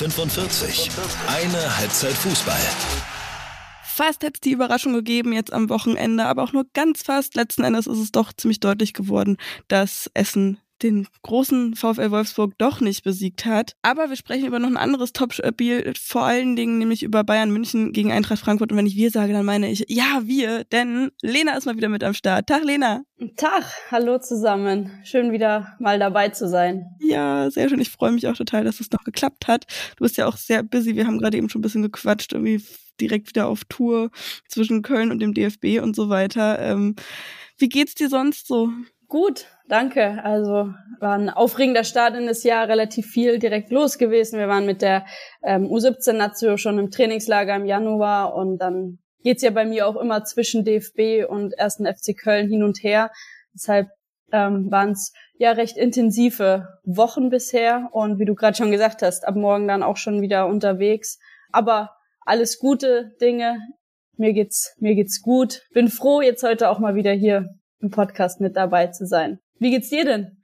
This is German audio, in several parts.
45. Eine Halbzeit Fußball. Fast hätte es die Überraschung gegeben jetzt am Wochenende, aber auch nur ganz fast. Letzten Endes ist es doch ziemlich deutlich geworden, dass Essen den großen VfL Wolfsburg doch nicht besiegt hat. Aber wir sprechen über noch ein anderes Top-Spiel, vor allen Dingen nämlich über Bayern München gegen Eintracht Frankfurt. Und wenn ich wir sage, dann meine ich, ja, wir, denn Lena ist mal wieder mit am Start. Tag, Lena. Tag, hallo zusammen. Schön wieder mal dabei zu sein. Ja, sehr schön. Ich freue mich auch total, dass es noch geklappt hat. Du bist ja auch sehr busy. Wir haben gerade eben schon ein bisschen gequatscht, irgendwie direkt wieder auf Tour zwischen Köln und dem DFB und so weiter. Ähm, wie geht's dir sonst so? Gut, danke. Also war ein aufregender Start in das Jahr, relativ viel direkt los gewesen. Wir waren mit der ähm, U17-Nazio schon im Trainingslager im Januar und dann geht's ja bei mir auch immer zwischen DFB und ersten FC Köln hin und her. Deshalb ähm, waren es ja recht intensive Wochen bisher und wie du gerade schon gesagt hast, ab morgen dann auch schon wieder unterwegs. Aber alles gute Dinge. Mir geht's, mir geht's gut. Bin froh, jetzt heute auch mal wieder hier im Podcast mit dabei zu sein. Wie geht's dir denn?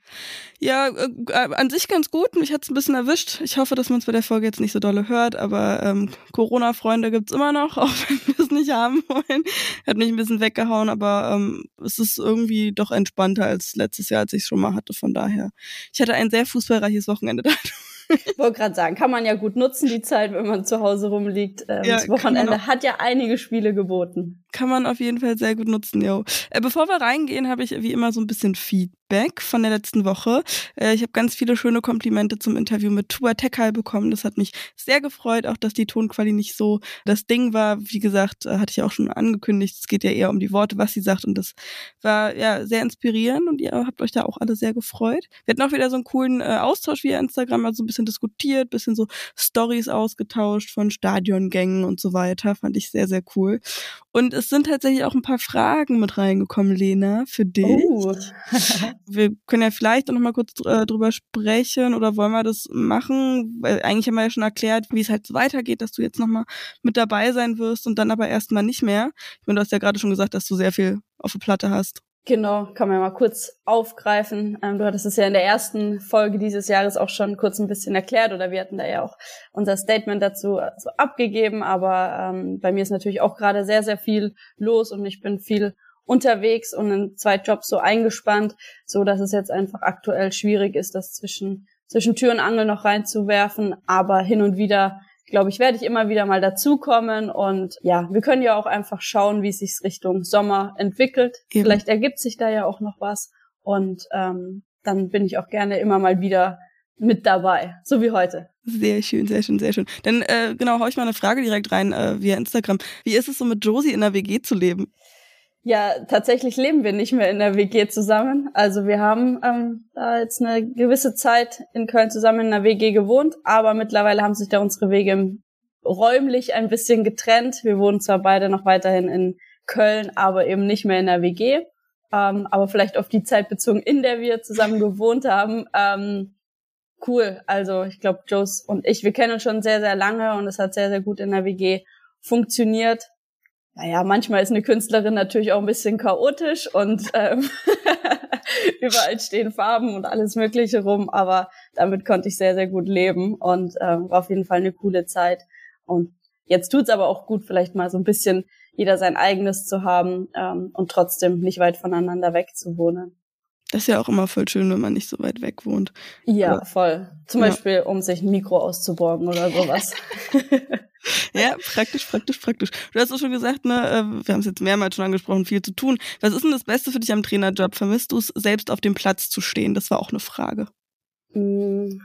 Ja, äh, an sich ganz gut. Mich hat's ein bisschen erwischt. Ich hoffe, dass man es bei der Folge jetzt nicht so dolle hört, aber ähm, Corona-Freunde gibt's immer noch, auch wenn wir es nicht haben wollen. Hat mich ein bisschen weggehauen, aber ähm, es ist irgendwie doch entspannter als letztes Jahr, als ich es schon mal hatte. Von daher, ich hatte ein sehr fußballreiches Wochenende dadurch. Ich wollte gerade sagen, kann man ja gut nutzen, die Zeit, wenn man zu Hause rumliegt. Ähm, ja, das Wochenende hat ja einige Spiele geboten. Kann man auf jeden Fall sehr gut nutzen, jo. Äh, bevor wir reingehen, habe ich wie immer so ein bisschen Feedback von der letzten Woche. Äh, ich habe ganz viele schöne Komplimente zum Interview mit Tua Tekal bekommen. Das hat mich sehr gefreut, auch dass die Tonqualität nicht so das Ding war. Wie gesagt, äh, hatte ich auch schon angekündigt, es geht ja eher um die Worte, was sie sagt. Und das war ja sehr inspirierend und ihr habt euch da auch alle sehr gefreut. Wir hatten auch wieder so einen coolen äh, Austausch via Instagram, also ein bisschen diskutiert, bisschen so Stories ausgetauscht von Stadiongängen und so weiter. Fand ich sehr, sehr cool. Und es sind tatsächlich auch ein paar Fragen mit reingekommen, Lena, für dich. Oh. wir können ja vielleicht noch mal kurz äh, drüber sprechen oder wollen wir das machen? Weil eigentlich haben wir ja schon erklärt, wie es halt so weitergeht, dass du jetzt noch mal mit dabei sein wirst und dann aber erstmal nicht mehr. Ich meine, du hast ja gerade schon gesagt, dass du sehr viel auf der Platte hast. Genau, kann man mal kurz aufgreifen. Ähm, du hattest es ja in der ersten Folge dieses Jahres auch schon kurz ein bisschen erklärt oder wir hatten da ja auch unser Statement dazu also abgegeben, aber ähm, bei mir ist natürlich auch gerade sehr, sehr viel los und ich bin viel unterwegs und in zwei Jobs so eingespannt, so dass es jetzt einfach aktuell schwierig ist, das zwischen, zwischen Tür und Angel noch reinzuwerfen, aber hin und wieder glaube ich, werde ich immer wieder mal dazukommen und ja, wir können ja auch einfach schauen, wie es sich Richtung Sommer entwickelt. Eben. Vielleicht ergibt sich da ja auch noch was und ähm, dann bin ich auch gerne immer mal wieder mit dabei, so wie heute. Sehr schön, sehr schön, sehr schön. Dann äh, genau, hau ich mal eine Frage direkt rein äh, via Instagram. Wie ist es so mit Josie in der WG zu leben? Ja, tatsächlich leben wir nicht mehr in der WG zusammen. Also wir haben ähm, da jetzt eine gewisse Zeit in Köln zusammen in der WG gewohnt, aber mittlerweile haben sich da unsere Wege räumlich ein bisschen getrennt. Wir wohnen zwar beide noch weiterhin in Köln, aber eben nicht mehr in der WG. Ähm, aber vielleicht auf die Zeit bezogen, in der wir zusammen gewohnt haben. Ähm, cool. Also ich glaube, Joes und ich, wir kennen uns schon sehr, sehr lange und es hat sehr, sehr gut in der WG funktioniert naja, manchmal ist eine Künstlerin natürlich auch ein bisschen chaotisch und ähm, überall stehen Farben und alles Mögliche rum, aber damit konnte ich sehr, sehr gut leben und ähm, war auf jeden Fall eine coole Zeit. Und jetzt tut's aber auch gut, vielleicht mal so ein bisschen jeder sein eigenes zu haben ähm, und trotzdem nicht weit voneinander weg zu wohnen. Das ist ja auch immer voll schön, wenn man nicht so weit weg wohnt. Ja, oder? voll. Zum ja. Beispiel, um sich ein Mikro auszuborgen oder sowas. ja, praktisch, praktisch, praktisch. Du hast auch schon gesagt, ne, äh, wir haben es jetzt mehrmals schon angesprochen, viel zu tun. Was ist denn das Beste für dich am Trainerjob? Vermisst du es, selbst auf dem Platz zu stehen? Das war auch eine Frage. Mm,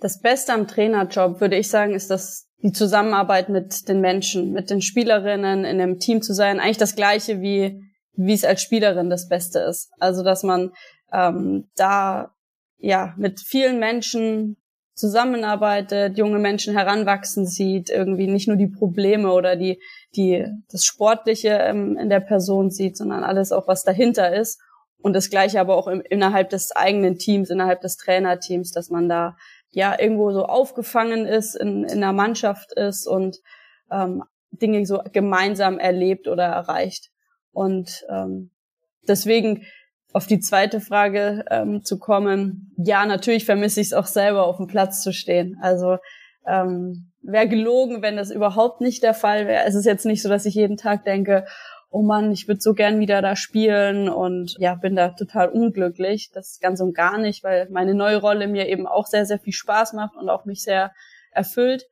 das Beste am Trainerjob, würde ich sagen, ist das die Zusammenarbeit mit den Menschen, mit den Spielerinnen, in einem Team zu sein. Eigentlich das Gleiche wie wie es als Spielerin das Beste ist. Also dass man ähm, da ja mit vielen Menschen zusammenarbeitet, junge Menschen heranwachsen sieht, irgendwie nicht nur die Probleme oder die, die, das Sportliche ähm, in der Person sieht, sondern alles auch, was dahinter ist. Und das Gleiche aber auch im, innerhalb des eigenen Teams, innerhalb des Trainerteams, dass man da ja irgendwo so aufgefangen ist, in, in der Mannschaft ist und ähm, Dinge so gemeinsam erlebt oder erreicht. Und ähm, deswegen auf die zweite Frage ähm, zu kommen, ja, natürlich vermisse ich es auch selber, auf dem Platz zu stehen. Also ähm, wäre gelogen, wenn das überhaupt nicht der Fall wäre. Es ist jetzt nicht so, dass ich jeden Tag denke, oh Mann, ich würde so gern wieder da spielen und ja, bin da total unglücklich. Das ganz und gar nicht, weil meine neue Rolle mir eben auch sehr, sehr viel Spaß macht und auch mich sehr erfüllt.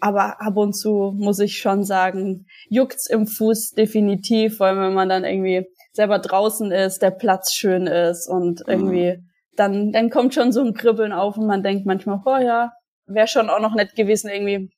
Aber ab und zu muss ich schon sagen, juckt's im Fuß definitiv, weil wenn man dann irgendwie selber draußen ist, der Platz schön ist und irgendwie dann, dann kommt schon so ein Kribbeln auf und man denkt manchmal, oh ja, wäre schon auch noch nett gewesen, irgendwie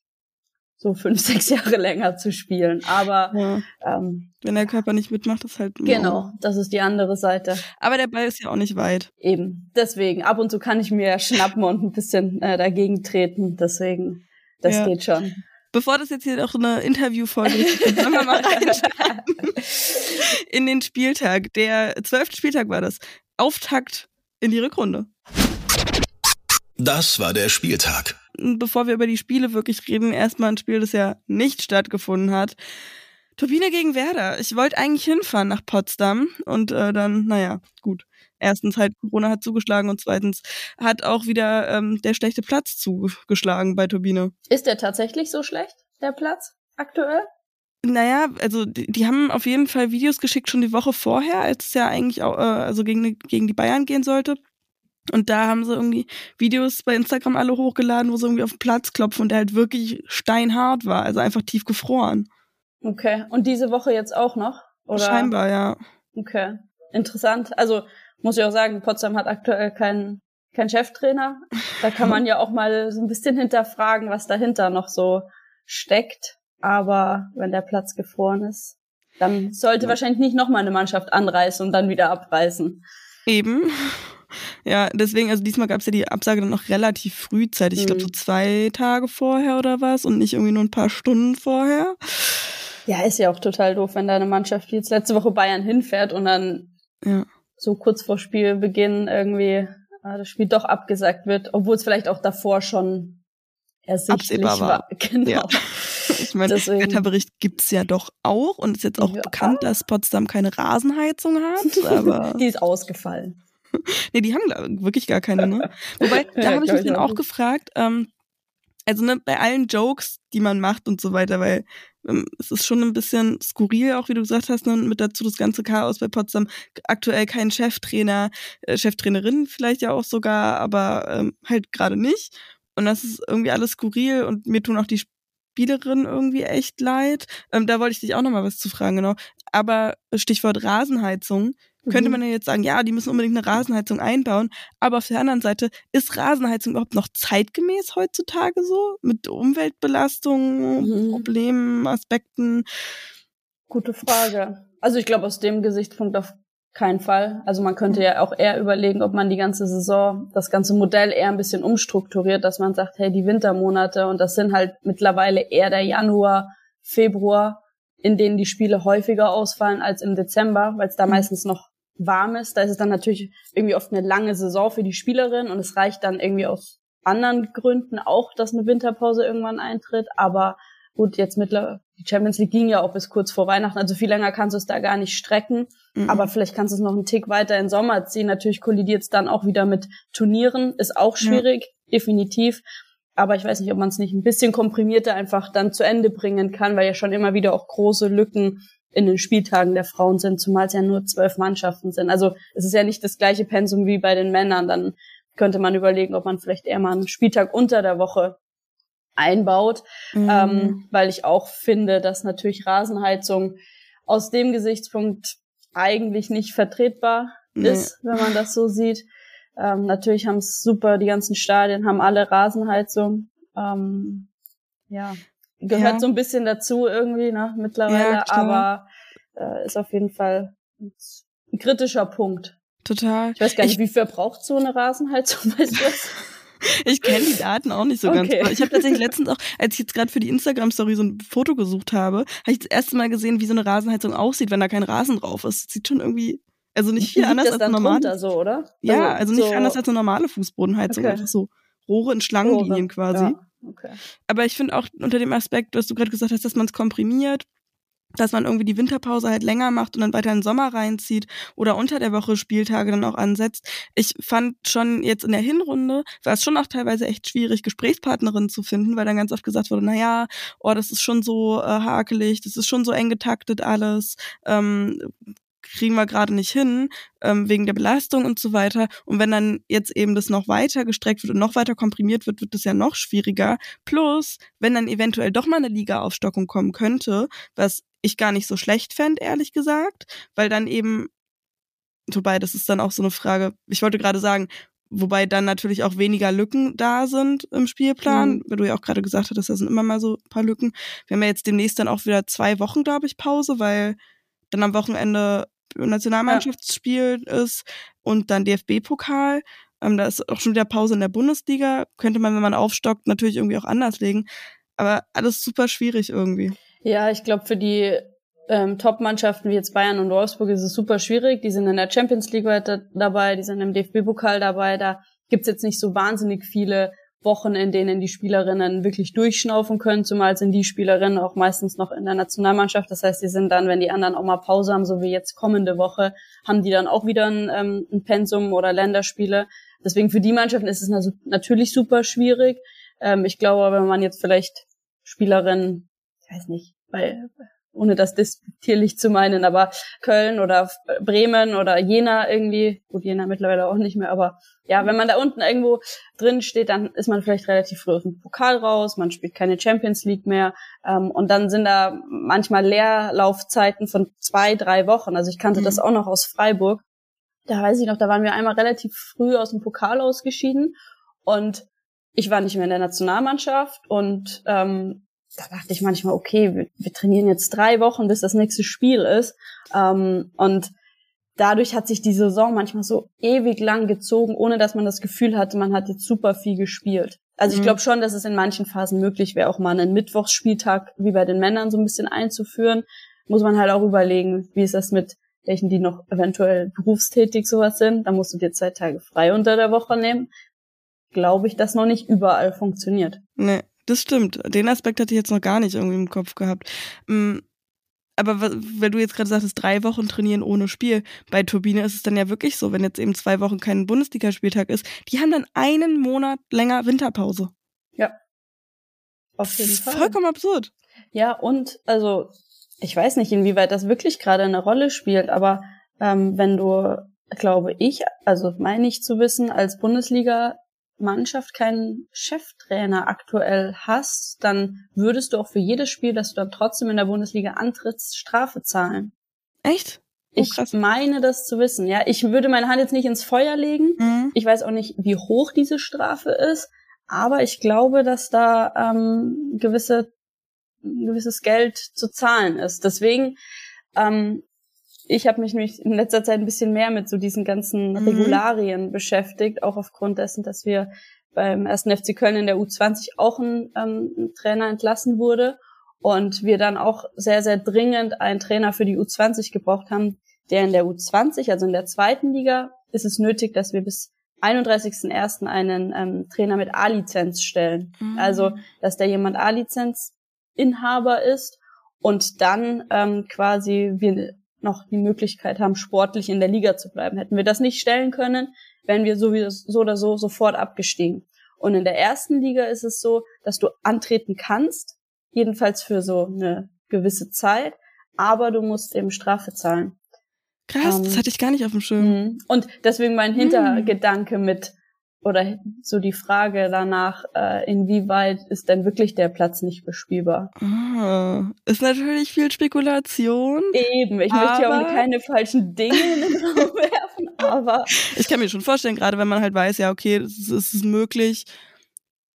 so fünf, sechs Jahre länger zu spielen. Aber ja. ähm, wenn der Körper nicht mitmacht, ist halt genau, das ist die andere Seite. Aber der Ball ist ja auch nicht weit. Eben, deswegen ab und zu kann ich mir schnappen und ein bisschen äh, dagegen treten. Deswegen, das ja. geht schon. Bevor das jetzt hier noch eine Interviewfolge ist, wollen wir mal reinstarten in den Spieltag. Der zwölfte Spieltag war das. Auftakt in die Rückrunde. Das war der Spieltag. Bevor wir über die Spiele wirklich reden, erstmal ein Spiel, das ja nicht stattgefunden hat. Turbine gegen Werder. Ich wollte eigentlich hinfahren nach Potsdam und äh, dann, naja, gut. Erstens halt Corona hat zugeschlagen und zweitens hat auch wieder ähm, der schlechte Platz zugeschlagen bei Turbine. Ist der tatsächlich so schlecht, der Platz aktuell? Naja, also die, die haben auf jeden Fall Videos geschickt schon die Woche vorher, als es ja eigentlich auch, äh, also gegen, gegen die Bayern gehen sollte. Und da haben sie irgendwie Videos bei Instagram alle hochgeladen, wo sie irgendwie auf den Platz klopfen und der halt wirklich steinhart war, also einfach tief gefroren. Okay. Und diese Woche jetzt auch noch? Oder? Scheinbar, ja. Okay. Interessant. Also muss ich auch sagen, Potsdam hat aktuell keinen kein Cheftrainer. Da kann man ja auch mal so ein bisschen hinterfragen, was dahinter noch so steckt. Aber wenn der Platz gefroren ist, dann sollte ja. wahrscheinlich nicht nochmal eine Mannschaft anreißen und dann wieder abreißen. Eben. Ja, deswegen, also diesmal gab es ja die Absage dann noch relativ frühzeitig. Mhm. Ich glaube so zwei Tage vorher oder was und nicht irgendwie nur ein paar Stunden vorher. Ja, ist ja auch total doof, wenn deine Mannschaft jetzt letzte Woche Bayern hinfährt und dann ja. So kurz vor Spielbeginn irgendwie äh, das Spiel doch abgesagt wird, obwohl es vielleicht auch davor schon ersichtlich Absehbar war. war. Genau. Ja. Ich meine, Wetterbericht gibt's ja doch auch und ist jetzt auch ja. bekannt, dass Potsdam keine Rasenheizung hat. Aber Die ist ausgefallen. nee, die haben wirklich gar keine, ne? Wobei, da ja, habe ich mich dann auch gefragt, ähm, also ne, bei allen Jokes, die man macht und so weiter, weil es ist schon ein bisschen skurril, auch wie du gesagt hast, ne, mit dazu das ganze Chaos bei Potsdam. Aktuell kein Cheftrainer, äh, Cheftrainerin vielleicht ja auch sogar, aber ähm, halt gerade nicht. Und das ist irgendwie alles skurril und mir tun auch die Spielerinnen irgendwie echt leid. Ähm, da wollte ich dich auch noch mal was zu fragen, genau. Aber Stichwort Rasenheizung könnte mhm. man ja jetzt sagen, ja, die müssen unbedingt eine Rasenheizung einbauen. Aber auf der anderen Seite, ist Rasenheizung überhaupt noch zeitgemäß heutzutage so? Mit Umweltbelastungen, mhm. Problemen, Aspekten? Gute Frage. Also ich glaube aus dem Gesichtspunkt auf keinen Fall. Also man könnte ja auch eher überlegen, ob man die ganze Saison, das ganze Modell eher ein bisschen umstrukturiert, dass man sagt, hey, die Wintermonate und das sind halt mittlerweile eher der Januar, Februar, in denen die Spiele häufiger ausfallen als im Dezember, weil es da mhm. meistens noch warm ist. Da ist es dann natürlich irgendwie oft eine lange Saison für die Spielerin und es reicht dann irgendwie aus anderen Gründen auch, dass eine Winterpause irgendwann eintritt. Aber gut, jetzt mittlerweile, die Champions League ging ja auch bis kurz vor Weihnachten, also viel länger kannst du es da gar nicht strecken. Mhm. Aber vielleicht kannst du es noch einen Tick weiter in Sommer ziehen. Natürlich kollidiert es dann auch wieder mit Turnieren, ist auch schwierig, ja. definitiv. Aber ich weiß nicht, ob man es nicht ein bisschen komprimierter einfach dann zu Ende bringen kann, weil ja schon immer wieder auch große Lücken in den Spieltagen der Frauen sind, zumal es ja nur zwölf Mannschaften sind. Also es ist ja nicht das gleiche Pensum wie bei den Männern. Dann könnte man überlegen, ob man vielleicht eher mal einen Spieltag unter der Woche einbaut, mhm. ähm, weil ich auch finde, dass natürlich Rasenheizung aus dem Gesichtspunkt eigentlich nicht vertretbar nee. ist, wenn man das so sieht. Ähm, natürlich haben es super, die ganzen Stadien haben alle Rasenheizung. Ähm, ja, gehört ja. so ein bisschen dazu irgendwie, ne, mittlerweile, ja, aber äh, ist auf jeden Fall ein kritischer Punkt. Total. Ich weiß gar nicht, ich, wie viel braucht so eine Rasenheizung, weißt du was? ich kenne die Daten auch nicht so okay. ganz. Ich habe tatsächlich letztens auch, als ich jetzt gerade für die Instagram-Story so ein Foto gesucht habe, habe ich das erste Mal gesehen, wie so eine Rasenheizung aussieht, wenn da kein Rasen drauf ist. sieht schon irgendwie, also nicht viel anders als eine normale. so, oder? Ja, also, also nicht so anders als eine normale Fußbodenheizung, okay. einfach so Rohre in Schlangenlinien quasi. Ja. Okay. Aber ich finde auch unter dem Aspekt, was du gerade gesagt hast, dass man es komprimiert, dass man irgendwie die Winterpause halt länger macht und dann weiter in den Sommer reinzieht oder unter der Woche Spieltage dann auch ansetzt. Ich fand schon jetzt in der Hinrunde war es schon auch teilweise echt schwierig, Gesprächspartnerinnen zu finden, weil dann ganz oft gesagt wurde, na ja, oh, das ist schon so äh, hakelig, das ist schon so eng getaktet alles. Ähm, kriegen wir gerade nicht hin, ähm, wegen der Belastung und so weiter. Und wenn dann jetzt eben das noch weiter gestreckt wird und noch weiter komprimiert wird, wird das ja noch schwieriger. Plus, wenn dann eventuell doch mal eine Liga-Aufstockung kommen könnte, was ich gar nicht so schlecht fände, ehrlich gesagt, weil dann eben, wobei, das ist dann auch so eine Frage, ich wollte gerade sagen, wobei dann natürlich auch weniger Lücken da sind im Spielplan, mhm. weil du ja auch gerade gesagt hattest, da sind immer mal so ein paar Lücken. Wir haben ja jetzt demnächst dann auch wieder zwei Wochen, glaube ich, Pause, weil dann am Wochenende Nationalmannschaftsspiel ja. ist und dann DFB-Pokal. Ähm, da ist auch schon wieder Pause in der Bundesliga. Könnte man, wenn man aufstockt, natürlich irgendwie auch anders legen. Aber alles super schwierig irgendwie. Ja, ich glaube, für die ähm, Top-Mannschaften wie jetzt Bayern und Wolfsburg ist es super schwierig. Die sind in der Champions League weiter dabei, die sind im DFB-Pokal dabei. Da gibt's jetzt nicht so wahnsinnig viele Wochen, in denen die Spielerinnen wirklich durchschnaufen können, zumal sind die Spielerinnen auch meistens noch in der Nationalmannschaft. Das heißt, die sind dann, wenn die anderen auch mal Pause haben, so wie jetzt kommende Woche, haben die dann auch wieder ein, ähm, ein Pensum oder Länderspiele. Deswegen für die Mannschaften ist es natürlich super schwierig. Ähm, ich glaube, wenn man jetzt vielleicht Spielerinnen, ich weiß nicht, bei ohne das despektierlich zu meinen, aber Köln oder Bremen oder Jena irgendwie, gut, Jena mittlerweile auch nicht mehr, aber ja, wenn man da unten irgendwo drin steht, dann ist man vielleicht relativ früh aus dem Pokal raus, man spielt keine Champions League mehr ähm, und dann sind da manchmal Leerlaufzeiten von zwei, drei Wochen. Also ich kannte mhm. das auch noch aus Freiburg. Da weiß ich noch, da waren wir einmal relativ früh aus dem Pokal ausgeschieden und ich war nicht mehr in der Nationalmannschaft und ähm, da dachte ich manchmal, okay, wir, wir, trainieren jetzt drei Wochen, bis das nächste Spiel ist. Ähm, und dadurch hat sich die Saison manchmal so ewig lang gezogen, ohne dass man das Gefühl hatte, man hat jetzt super viel gespielt. Also ich mhm. glaube schon, dass es in manchen Phasen möglich wäre, auch mal einen Mittwochsspieltag wie bei den Männern so ein bisschen einzuführen. Muss man halt auch überlegen, wie ist das mit welchen, die noch eventuell berufstätig sowas sind. Da musst du dir zwei Tage frei unter der Woche nehmen. Glaube ich, dass noch nicht überall funktioniert. Nee, das stimmt. Den Aspekt hatte ich jetzt noch gar nicht irgendwie im Kopf gehabt. Mm, aber weil du jetzt gerade sagtest, drei Wochen trainieren ohne Spiel, bei Turbine ist es dann ja wirklich so, wenn jetzt eben zwei Wochen kein Bundesligaspieltag ist, die haben dann einen Monat länger Winterpause. Ja. Auf jeden Fall. Vollkommen absurd. Ja, und also ich weiß nicht, inwieweit das wirklich gerade eine Rolle spielt, aber ähm, wenn du, glaube ich, also meine ich zu wissen, als Bundesliga Mannschaft keinen Cheftrainer aktuell hast, dann würdest du auch für jedes Spiel, das du dann trotzdem in der Bundesliga antrittst, Strafe zahlen. Echt? Oh, ich meine das zu wissen. Ja, ich würde meine Hand jetzt nicht ins Feuer legen. Mhm. Ich weiß auch nicht, wie hoch diese Strafe ist, aber ich glaube, dass da ähm, gewisse gewisses Geld zu zahlen ist. Deswegen ähm, ich habe mich nämlich in letzter Zeit ein bisschen mehr mit so diesen ganzen mhm. Regularien mhm. beschäftigt, auch aufgrund dessen, dass wir beim ersten FC Köln in der U20 auch ein, ähm, ein Trainer entlassen wurde und wir dann auch sehr, sehr dringend einen Trainer für die U20 gebraucht haben, der in der U20, also in der zweiten Liga, ist es nötig, dass wir bis 31.01. einen ähm, Trainer mit A-Lizenz stellen. Mhm. Also, dass der jemand A-Lizenz Inhaber ist und dann ähm, quasi wir noch die Möglichkeit haben, sportlich in der Liga zu bleiben. Hätten wir das nicht stellen können, wären wir so, so oder so sofort abgestiegen. Und in der ersten Liga ist es so, dass du antreten kannst, jedenfalls für so eine gewisse Zeit, aber du musst eben Strafe zahlen. Krass, ähm, das hatte ich gar nicht auf dem Schirm. Mhm. Und deswegen mein Hintergedanke mit, oder so die Frage danach, äh, inwieweit ist denn wirklich der Platz nicht bespielbar? Ah, ist natürlich viel Spekulation. Eben, ich möchte ja auch keine falschen Dinge in den Raum werfen, aber. Ich kann mir schon vorstellen, gerade wenn man halt weiß, ja, okay, es ist möglich,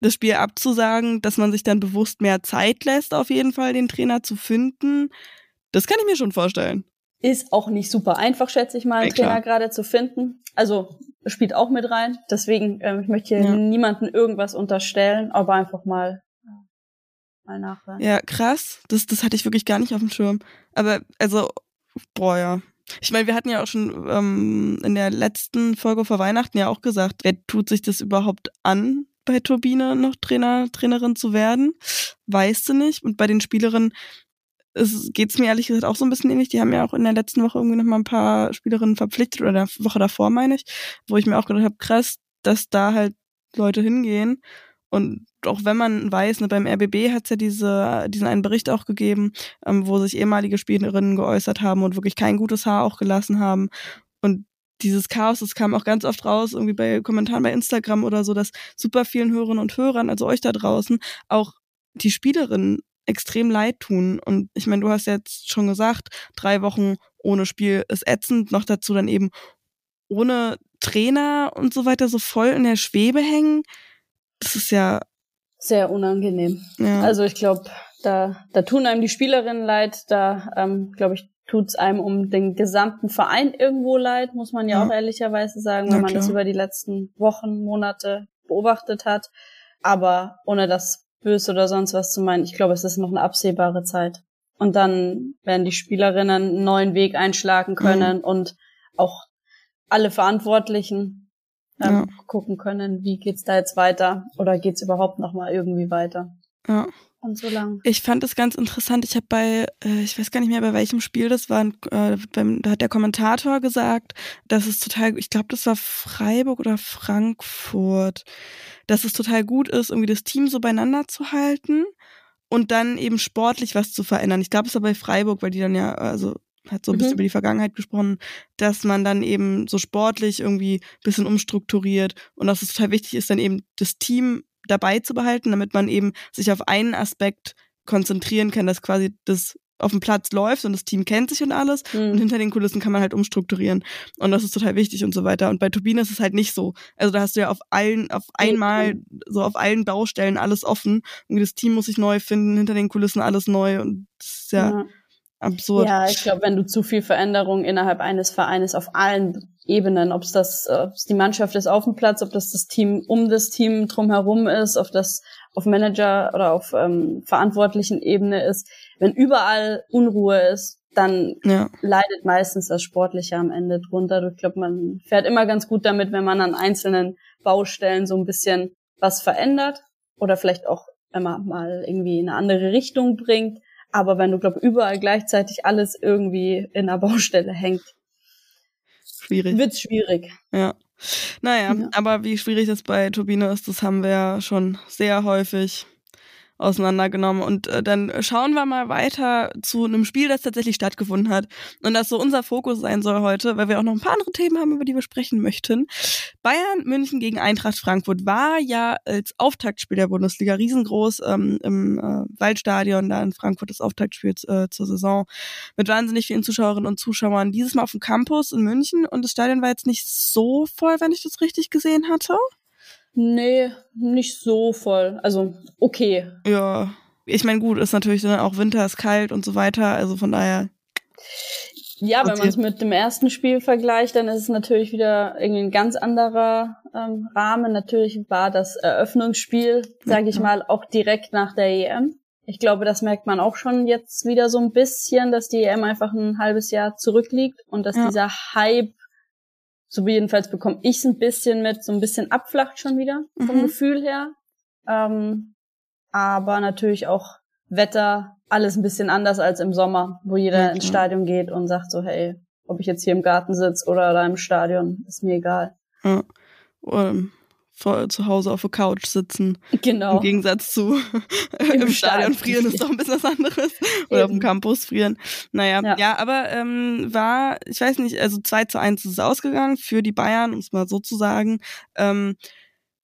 das Spiel abzusagen, dass man sich dann bewusst mehr Zeit lässt, auf jeden Fall den Trainer zu finden. Das kann ich mir schon vorstellen. Ist auch nicht super einfach, schätze ich mal, einen ja, Trainer gerade zu finden. Also spielt auch mit rein. Deswegen, ähm, ich möchte hier ja. niemanden irgendwas unterstellen, aber einfach mal, mal nachhören. Ja, krass. Das, das hatte ich wirklich gar nicht auf dem Schirm. Aber, also, boah, ja. Ich meine, wir hatten ja auch schon ähm, in der letzten Folge vor Weihnachten ja auch gesagt, wer tut sich das überhaupt an, bei Turbine noch Trainer, Trainerin zu werden? Weißt du nicht. Und bei den Spielerinnen es geht's mir ehrlich gesagt auch so ein bisschen ähnlich. Die haben ja auch in der letzten Woche irgendwie noch mal ein paar Spielerinnen verpflichtet oder der Woche davor meine ich, wo ich mir auch gedacht habe, krass, dass da halt Leute hingehen und auch wenn man weiß, ne, beim RBB hat es ja diese, diesen einen Bericht auch gegeben, ähm, wo sich ehemalige Spielerinnen geäußert haben und wirklich kein gutes Haar auch gelassen haben. Und dieses Chaos, das kam auch ganz oft raus, irgendwie bei Kommentaren bei Instagram oder so, dass super vielen Hörerinnen und Hörern, also euch da draußen, auch die Spielerinnen extrem leid tun. Und ich meine, du hast jetzt schon gesagt, drei Wochen ohne Spiel ist ätzend, noch dazu dann eben ohne Trainer und so weiter so voll in der Schwebe hängen. Das ist ja sehr unangenehm. Ja. Also ich glaube, da, da tun einem die Spielerinnen leid, da ähm, glaube ich, tut es einem um den gesamten Verein irgendwo leid, muss man ja, ja. auch ehrlicherweise sagen, wenn ja, man das über die letzten Wochen, Monate beobachtet hat. Aber ohne das böse oder sonst was zu meinen, ich glaube, es ist noch eine absehbare Zeit. Und dann werden die Spielerinnen einen neuen Weg einschlagen können mhm. und auch alle Verantwortlichen ähm, ja. gucken können, wie geht's da jetzt weiter oder geht's überhaupt noch mal irgendwie weiter. Ja. Und so lang. Ich fand es ganz interessant. Ich habe bei, äh, ich weiß gar nicht mehr, bei welchem Spiel das war, äh, beim, da hat der Kommentator gesagt, dass es total, ich glaube, das war Freiburg oder Frankfurt, dass es total gut ist, irgendwie das Team so beieinander zu halten und dann eben sportlich was zu verändern. Ich glaube, es war bei Freiburg, weil die dann ja, also hat so ein bisschen mhm. über die Vergangenheit gesprochen, dass man dann eben so sportlich irgendwie ein bisschen umstrukturiert und dass es total wichtig ist, dann eben das Team dabei zu behalten, damit man eben sich auf einen Aspekt konzentrieren kann, dass quasi das auf dem Platz läuft und das Team kennt sich und alles. Mhm. und hinter den Kulissen kann man halt umstrukturieren. Und das ist total wichtig und so weiter. Und bei Turbine ist es halt nicht so. Also da hast du ja auf allen auf einmal so auf allen Baustellen alles offen. Und das Team muss sich neu finden hinter den Kulissen alles neu. Und das ist ja, ja. absurd. Ja, ich glaube, wenn du zu viel Veränderung innerhalb eines Vereines auf allen Ebenen, ob es das äh, ob's die Mannschaft ist auf dem Platz, ob das das Team um das Team drumherum ist, ob das auf Manager oder auf ähm, verantwortlichen Ebene ist, wenn überall Unruhe ist, dann ja. leidet meistens das Sportliche am Ende drunter. Ich glaube, man fährt immer ganz gut damit, wenn man an einzelnen Baustellen so ein bisschen was verändert oder vielleicht auch man mal irgendwie in eine andere Richtung bringt. Aber wenn du, glaub, überall gleichzeitig alles irgendwie in einer Baustelle hängt, schwierig. Wird's schwierig. Ja. Naja, ja. aber wie schwierig das bei Turbine ist, das haben wir ja schon sehr häufig auseinandergenommen. Und äh, dann schauen wir mal weiter zu einem Spiel, das tatsächlich stattgefunden hat. Und das so unser Fokus sein soll heute, weil wir auch noch ein paar andere Themen haben, über die wir sprechen möchten. Bayern München gegen Eintracht Frankfurt war ja als Auftaktspiel der Bundesliga riesengroß ähm, im äh, Waldstadion, da in Frankfurt das Auftaktspiel äh, zur Saison mit wahnsinnig vielen Zuschauerinnen und Zuschauern. Dieses Mal auf dem Campus in München und das Stadion war jetzt nicht so voll, wenn ich das richtig gesehen hatte. Nee, nicht so voll. Also okay. Ja. Ich meine, gut, ist natürlich dann auch Winter, ist kalt und so weiter. Also von daher. Ja, wenn man es mit dem ersten Spiel vergleicht, dann ist es natürlich wieder irgendwie ein ganz anderer ähm, Rahmen. Natürlich war das Eröffnungsspiel, sage ich mal, auch direkt nach der EM. Ich glaube, das merkt man auch schon jetzt wieder so ein bisschen, dass die EM einfach ein halbes Jahr zurückliegt und dass ja. dieser Hype so wie jedenfalls bekomme ich es ein bisschen mit, so ein bisschen abflacht schon wieder vom mhm. Gefühl her. Ähm, aber natürlich auch Wetter, alles ein bisschen anders als im Sommer, wo jeder mhm. ins Stadion geht und sagt so, hey, ob ich jetzt hier im Garten sitze oder da im Stadion, ist mir egal. Ja. Um, vor, zu Hause auf der Couch sitzen. Genau. Im Gegensatz zu im, im Stadion frieren ist doch ein bisschen was anderes. Oder Eben. auf dem Campus frieren. Naja, ja, ja aber ähm, war, ich weiß nicht, also 2 zu 1 ist es ausgegangen für die Bayern, um es mal so zu sagen. Ähm,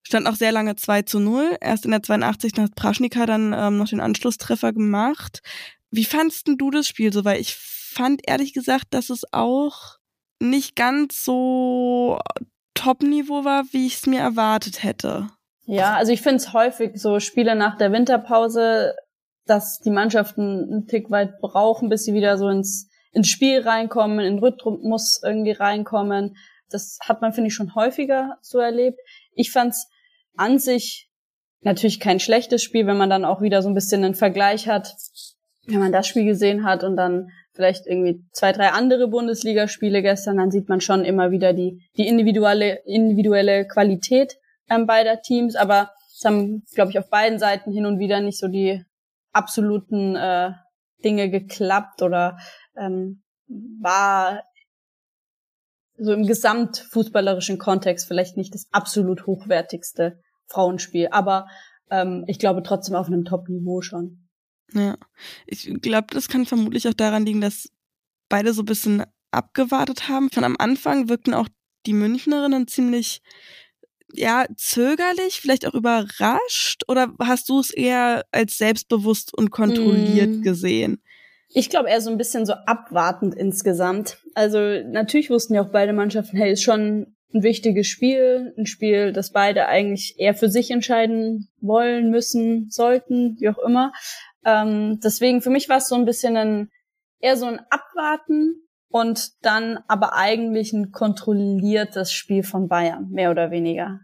stand auch sehr lange 2 zu 0. Erst in der 82. hat Praschnika dann ähm, noch den Anschlusstreffer gemacht. Wie fandst denn du das Spiel so? Weil ich fand ehrlich gesagt, dass es auch nicht ganz so Top-Niveau war, wie ich es mir erwartet hätte. Ja, also ich finde es häufig so Spiele nach der Winterpause, dass die Mannschaften einen Tick weit brauchen, bis sie wieder so ins, ins Spiel reinkommen, in Rhythmus irgendwie reinkommen. Das hat man, finde ich, schon häufiger so erlebt. Ich fand's an sich natürlich kein schlechtes Spiel, wenn man dann auch wieder so ein bisschen einen Vergleich hat, wenn man das Spiel gesehen hat und dann vielleicht irgendwie zwei, drei andere Bundesligaspiele gestern, dann sieht man schon immer wieder die, die individuelle, individuelle Qualität ähm, beider Teams. Aber es haben, glaube ich, auf beiden Seiten hin und wieder nicht so die absoluten äh, Dinge geklappt oder ähm, war so im gesamtfußballerischen Kontext vielleicht nicht das absolut hochwertigste Frauenspiel, aber ähm, ich glaube trotzdem auf einem Top-Niveau schon. Ja, ich glaube, das kann vermutlich auch daran liegen, dass beide so ein bisschen abgewartet haben. Von am Anfang wirkten auch die Münchnerinnen ziemlich ja, zögerlich, vielleicht auch überrascht? Oder hast du es eher als selbstbewusst und kontrolliert mm. gesehen? Ich glaube eher so ein bisschen so abwartend insgesamt. Also natürlich wussten ja auch beide Mannschaften, hey, ist schon ein wichtiges Spiel, ein Spiel, das beide eigentlich eher für sich entscheiden wollen, müssen, sollten, wie auch immer. Ähm, deswegen für mich war es so ein bisschen ein eher so ein Abwarten und dann aber eigentlich ein kontrolliertes Spiel von Bayern, mehr oder weniger.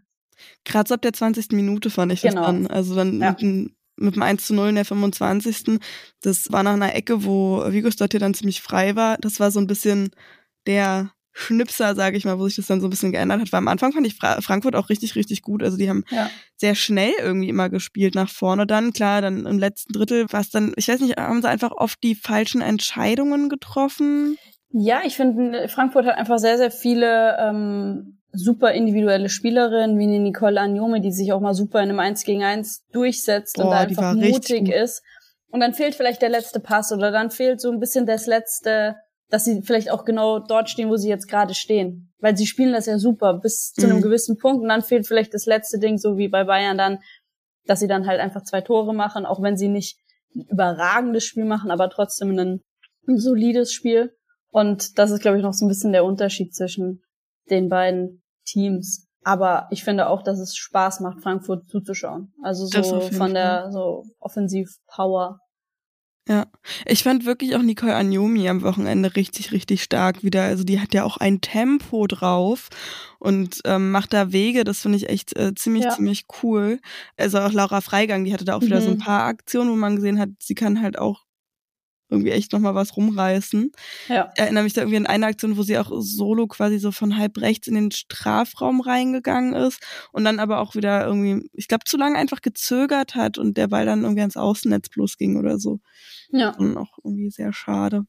Gerade ab der 20. Minute fand ich genau. das dann. Also dann ja. mit, dem, mit dem 1 zu 0 in der 25. Das war nach einer Ecke, wo Vigos dort hier dann ziemlich frei war. Das war so ein bisschen der Schnipser, sage ich mal, wo sich das dann so ein bisschen geändert hat. Weil am Anfang fand ich Fra Frankfurt auch richtig, richtig gut. Also die haben ja. sehr schnell irgendwie immer gespielt nach vorne. Dann, klar, dann im letzten Drittel war es dann, ich weiß nicht, haben sie einfach oft die falschen Entscheidungen getroffen? Ja, ich finde, Frankfurt hat einfach sehr, sehr viele ähm, super individuelle Spielerinnen, wie eine Nicole Agnome, die sich auch mal super in einem 1 gegen 1 durchsetzt Boah, und da einfach mutig ist. Und dann fehlt vielleicht der letzte Pass oder dann fehlt so ein bisschen das letzte, dass sie vielleicht auch genau dort stehen, wo sie jetzt gerade stehen. Weil sie spielen das ja super bis zu einem mhm. gewissen Punkt und dann fehlt vielleicht das letzte Ding, so wie bei Bayern dann, dass sie dann halt einfach zwei Tore machen, auch wenn sie nicht ein überragendes Spiel machen, aber trotzdem ein, ein solides Spiel. Und das ist, glaube ich, noch so ein bisschen der Unterschied zwischen den beiden Teams. Aber ich finde auch, dass es Spaß macht, Frankfurt zuzuschauen. Also so von der so Offensiv-Power. Ja, ich fand wirklich auch Nicole Agnomi am Wochenende richtig, richtig stark wieder. Also die hat ja auch ein Tempo drauf und ähm, macht da Wege. Das finde ich echt äh, ziemlich, ja. ziemlich cool. Also auch Laura Freigang, die hatte da auch wieder mhm. so ein mhm. paar Aktionen, wo man gesehen hat, sie kann halt auch irgendwie echt nochmal was rumreißen. Ja. Ich erinnere mich da irgendwie an eine Aktion, wo sie auch solo quasi so von halb rechts in den Strafraum reingegangen ist und dann aber auch wieder irgendwie, ich glaube, zu lange einfach gezögert hat und der Ball dann irgendwie ans Außennetz bloß ging oder so. Ja. Und auch irgendwie sehr schade.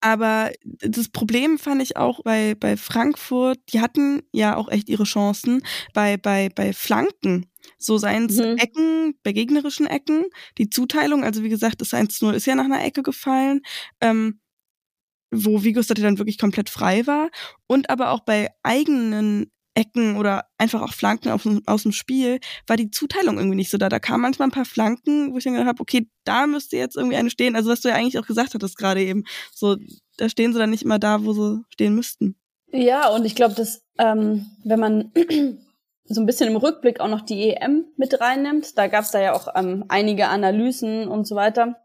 Aber das Problem fand ich auch bei, bei Frankfurt, die hatten ja auch echt ihre Chancen bei, bei, bei Flanken. So seien es mhm. Ecken, bei gegnerischen Ecken, die Zuteilung, also wie gesagt, das 1-0 ist ja nach einer Ecke gefallen, ähm, wo Vigos dann wirklich komplett frei war. Und aber auch bei eigenen Ecken oder einfach auch Flanken aus, aus dem Spiel, war die Zuteilung irgendwie nicht so da. Da kamen manchmal ein paar Flanken, wo ich dann gedacht habe, okay, da müsste jetzt irgendwie eine stehen. Also was du ja eigentlich auch gesagt hattest gerade eben. So, da stehen sie dann nicht immer da, wo sie stehen müssten. Ja, und ich glaube, dass ähm, wenn man so ein bisschen im Rückblick auch noch die EM mit reinnimmt, da gab es da ja auch ähm, einige Analysen und so weiter.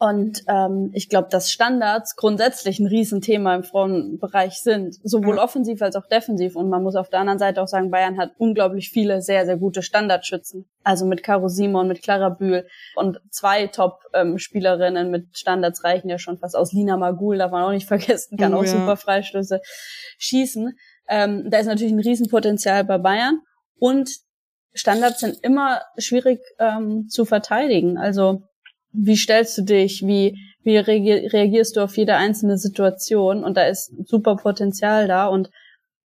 Und ähm, ich glaube, dass Standards grundsätzlich ein Riesenthema im Frauenbereich sind, sowohl ja. offensiv als auch defensiv. Und man muss auf der anderen Seite auch sagen, Bayern hat unglaublich viele sehr, sehr gute Standardschützen. Also mit Caro Simon, mit Clara Bühl und zwei Top-Spielerinnen ähm, mit Standards reichen ja schon fast aus. Lina Magul darf man auch nicht vergessen, kann oh, auch ja. super Freistöße schießen. Ähm, da ist natürlich ein Riesenpotenzial bei Bayern. Und Standards sind immer schwierig ähm, zu verteidigen. Also wie stellst du dich, wie, wie reagierst du auf jede einzelne Situation und da ist super Potenzial da und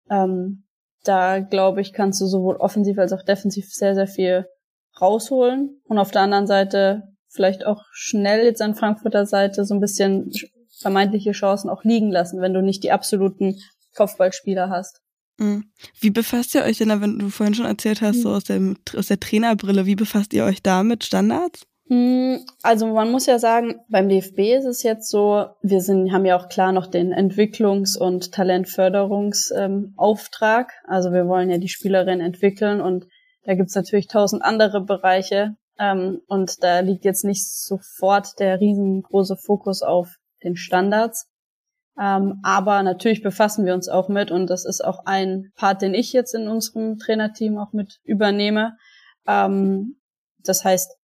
ähm, da glaube ich, kannst du sowohl offensiv als auch defensiv sehr, sehr viel rausholen und auf der anderen Seite vielleicht auch schnell jetzt an Frankfurter Seite so ein bisschen vermeintliche Chancen auch liegen lassen, wenn du nicht die absoluten Kopfballspieler hast. Mhm. Wie befasst ihr euch denn, wenn du vorhin schon erzählt hast, so aus, dem, aus der Trainerbrille, wie befasst ihr euch da mit Standards? Hm, also man muss ja sagen, beim DFB ist es jetzt so, wir sind, haben ja auch klar noch den Entwicklungs- und Talentförderungsauftrag. Ähm, also wir wollen ja die Spielerin entwickeln und da gibt's natürlich tausend andere Bereiche. Ähm, und da liegt jetzt nicht sofort der riesengroße Fokus auf den Standards. Ähm, aber natürlich befassen wir uns auch mit und das ist auch ein Part, den ich jetzt in unserem Trainerteam auch mit übernehme. Ähm, das heißt,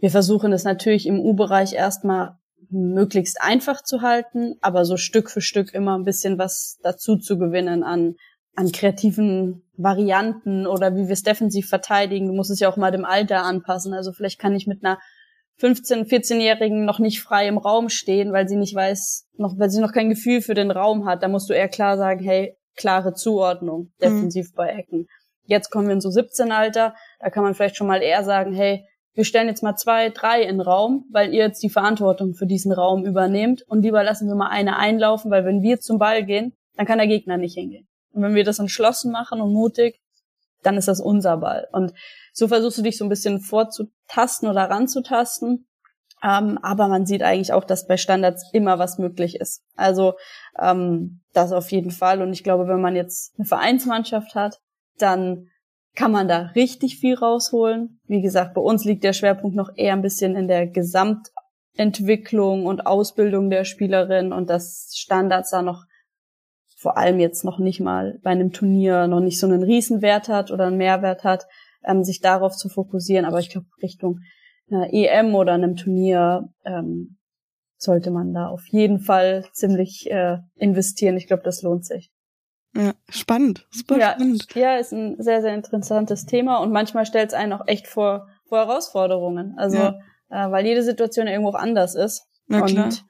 wir versuchen es natürlich im U-Bereich erstmal möglichst einfach zu halten, aber so Stück für Stück immer ein bisschen was dazu zu gewinnen an, an kreativen Varianten oder wie wir es defensiv verteidigen. Du musst es ja auch mal dem Alter anpassen. Also vielleicht kann ich mit einer 15-, 14-Jährigen noch nicht frei im Raum stehen, weil sie nicht weiß, noch, weil sie noch kein Gefühl für den Raum hat. Da musst du eher klar sagen, hey, klare Zuordnung, mhm. defensiv mhm. bei Ecken. Jetzt kommen wir in so 17 Alter, da kann man vielleicht schon mal eher sagen, hey, wir stellen jetzt mal zwei, drei in den Raum, weil ihr jetzt die Verantwortung für diesen Raum übernehmt und lieber lassen wir mal eine einlaufen, weil wenn wir zum Ball gehen, dann kann der Gegner nicht hingehen. Und wenn wir das entschlossen machen und mutig, dann ist das unser Ball. Und so versuchst du dich so ein bisschen vorzutasten oder ranzutasten. Ähm, aber man sieht eigentlich auch, dass bei Standards immer was möglich ist. Also ähm, das auf jeden Fall. Und ich glaube, wenn man jetzt eine Vereinsmannschaft hat, dann kann man da richtig viel rausholen. Wie gesagt, bei uns liegt der Schwerpunkt noch eher ein bisschen in der Gesamtentwicklung und Ausbildung der Spielerin und dass Standards da noch vor allem jetzt noch nicht mal bei einem Turnier noch nicht so einen Riesenwert hat oder einen Mehrwert hat, ähm, sich darauf zu fokussieren. Aber ich glaube, Richtung einer EM oder einem Turnier ähm, sollte man da auf jeden Fall ziemlich äh, investieren. Ich glaube, das lohnt sich. Ja, spannend, super ja, spannend. Ja, ist ein sehr, sehr interessantes Thema und manchmal stellt es einen auch echt vor, vor Herausforderungen. Also, ja. äh, weil jede Situation irgendwo auch anders ist. Na klar. Und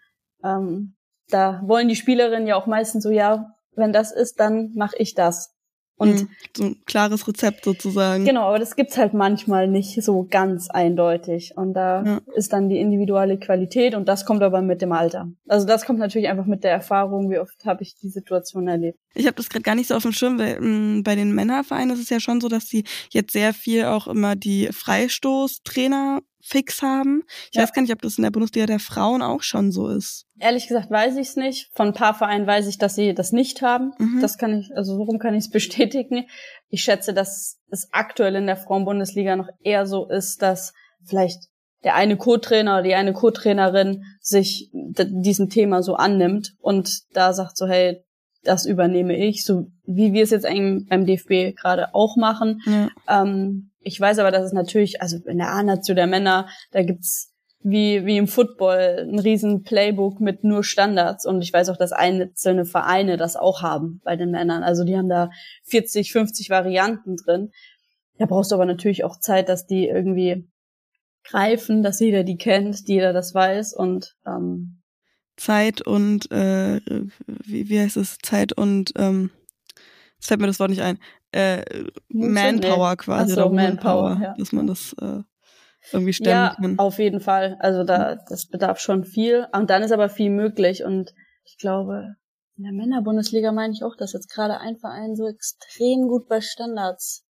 ähm, da wollen die Spielerinnen ja auch meistens so, ja, wenn das ist, dann mache ich das. Und mhm, so ein klares Rezept sozusagen. Genau, aber das gibt's halt manchmal nicht so ganz eindeutig. Und da ja. ist dann die individuelle Qualität und das kommt aber mit dem Alter. Also das kommt natürlich einfach mit der Erfahrung, wie oft habe ich die Situation erlebt. Ich habe das gerade gar nicht so auf dem Schirm, weil mh, mm, bei den Männervereinen ist es ja schon so, dass sie jetzt sehr viel auch immer die Freistoßtrainer fix haben. Ich ja. weiß gar nicht, ob das in der Bundesliga der Frauen auch schon so ist. Ehrlich gesagt weiß ich es nicht. Von ein paar Vereinen weiß ich, dass sie das nicht haben. Mhm. Das kann ich, also warum kann ich es bestätigen? Ich schätze, dass es aktuell in der Frauenbundesliga noch eher so ist, dass vielleicht der eine Co-Trainer oder die eine Co-Trainerin sich diesem Thema so annimmt und da sagt so, hey, das übernehme ich, so wie wir es jetzt eigentlich beim DFB gerade auch machen. Ja. Ähm, ich weiß aber, dass es natürlich, also in der A-Nation der Männer, da gibt's wie, wie im Football ein riesen Playbook mit nur Standards. Und ich weiß auch, dass einzelne Vereine das auch haben bei den Männern. Also die haben da 40, 50 Varianten drin. Da brauchst du aber natürlich auch Zeit, dass die irgendwie greifen, dass jeder die kennt, jeder das weiß und ähm, Zeit und äh, wie, wie heißt es? Zeit und ähm, jetzt fällt mir das Wort nicht ein. Äh, Manpower quasi so, oder Manpower, ja. dass man das äh, irgendwie stemmen ja, kann. Auf jeden Fall. Also da das bedarf schon viel. Und dann ist aber viel möglich. Und ich glaube, in der Männerbundesliga meine ich auch, dass jetzt gerade ein Verein so extrem gut bei Standards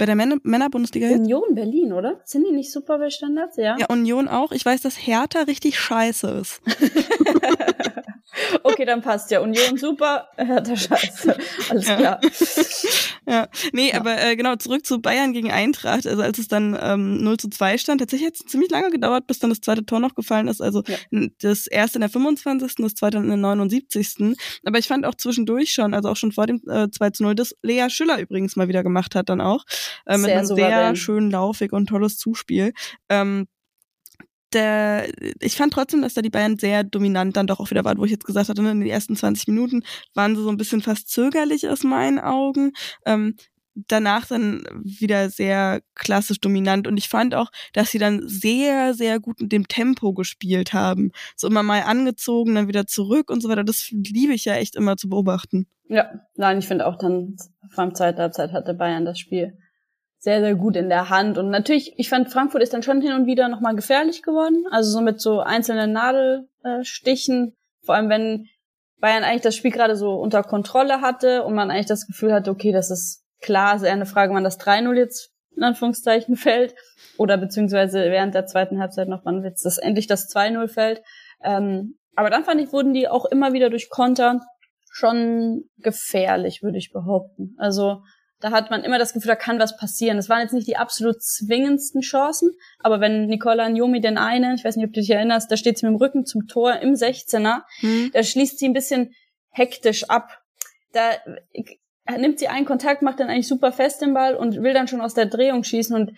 bei der Männer Männerbundesliga Union Berlin, oder? Sind die nicht super bei Standards? Ja. Ja, Union auch. Ich weiß, dass Hertha richtig scheiße ist. okay, dann passt ja. Union super, Hertha scheiße. Alles klar. Ja, nee, ja. aber äh, genau, zurück zu Bayern gegen Eintracht. Also als es dann ähm, 0 zu 2 stand, tatsächlich hat es ziemlich lange gedauert, bis dann das zweite Tor noch gefallen ist. Also ja. das erste in der 25., das zweite in der 79. Aber ich fand auch zwischendurch schon, also auch schon vor dem äh, 2 zu 0, das Lea Schüller übrigens mal wieder gemacht hat dann auch äh, mit sehr einem souverän. sehr schön laufig und tolles Zuspiel. Ähm, der, ich fand trotzdem, dass da die Bayern sehr dominant dann doch auch wieder waren, wo ich jetzt gesagt hatte, ne, in den ersten 20 Minuten waren sie so ein bisschen fast zögerlich aus meinen Augen. Ähm, danach dann wieder sehr klassisch dominant und ich fand auch, dass sie dann sehr, sehr gut mit dem Tempo gespielt haben. So immer mal angezogen, dann wieder zurück und so weiter. Das liebe ich ja echt immer zu beobachten. Ja, nein, ich finde auch dann, vor allem zweiter Halbzeit hatte Bayern das Spiel sehr, sehr gut in der Hand. Und natürlich, ich fand, Frankfurt ist dann schon hin und wieder nochmal gefährlich geworden. Also so mit so einzelnen Nadelstichen. Vor allem, wenn Bayern eigentlich das Spiel gerade so unter Kontrolle hatte und man eigentlich das Gefühl hatte, okay, das ist klar, ist eher eine Frage, wann das 3-0 jetzt in Anführungszeichen fällt. Oder beziehungsweise während der zweiten Halbzeit noch, wann jetzt das endlich das 2-0 fällt. Ähm, aber dann fand ich, wurden die auch immer wieder durch Konter schon gefährlich, würde ich behaupten. Also da hat man immer das Gefühl, da kann was passieren. Das waren jetzt nicht die absolut zwingendsten Chancen, aber wenn Nicola Njomi den einen, ich weiß nicht, ob du dich erinnerst, da steht sie mit dem Rücken zum Tor im 16er, mhm. da schließt sie ein bisschen hektisch ab. Da nimmt sie einen Kontakt, macht dann eigentlich super fest den Ball und will dann schon aus der Drehung schießen und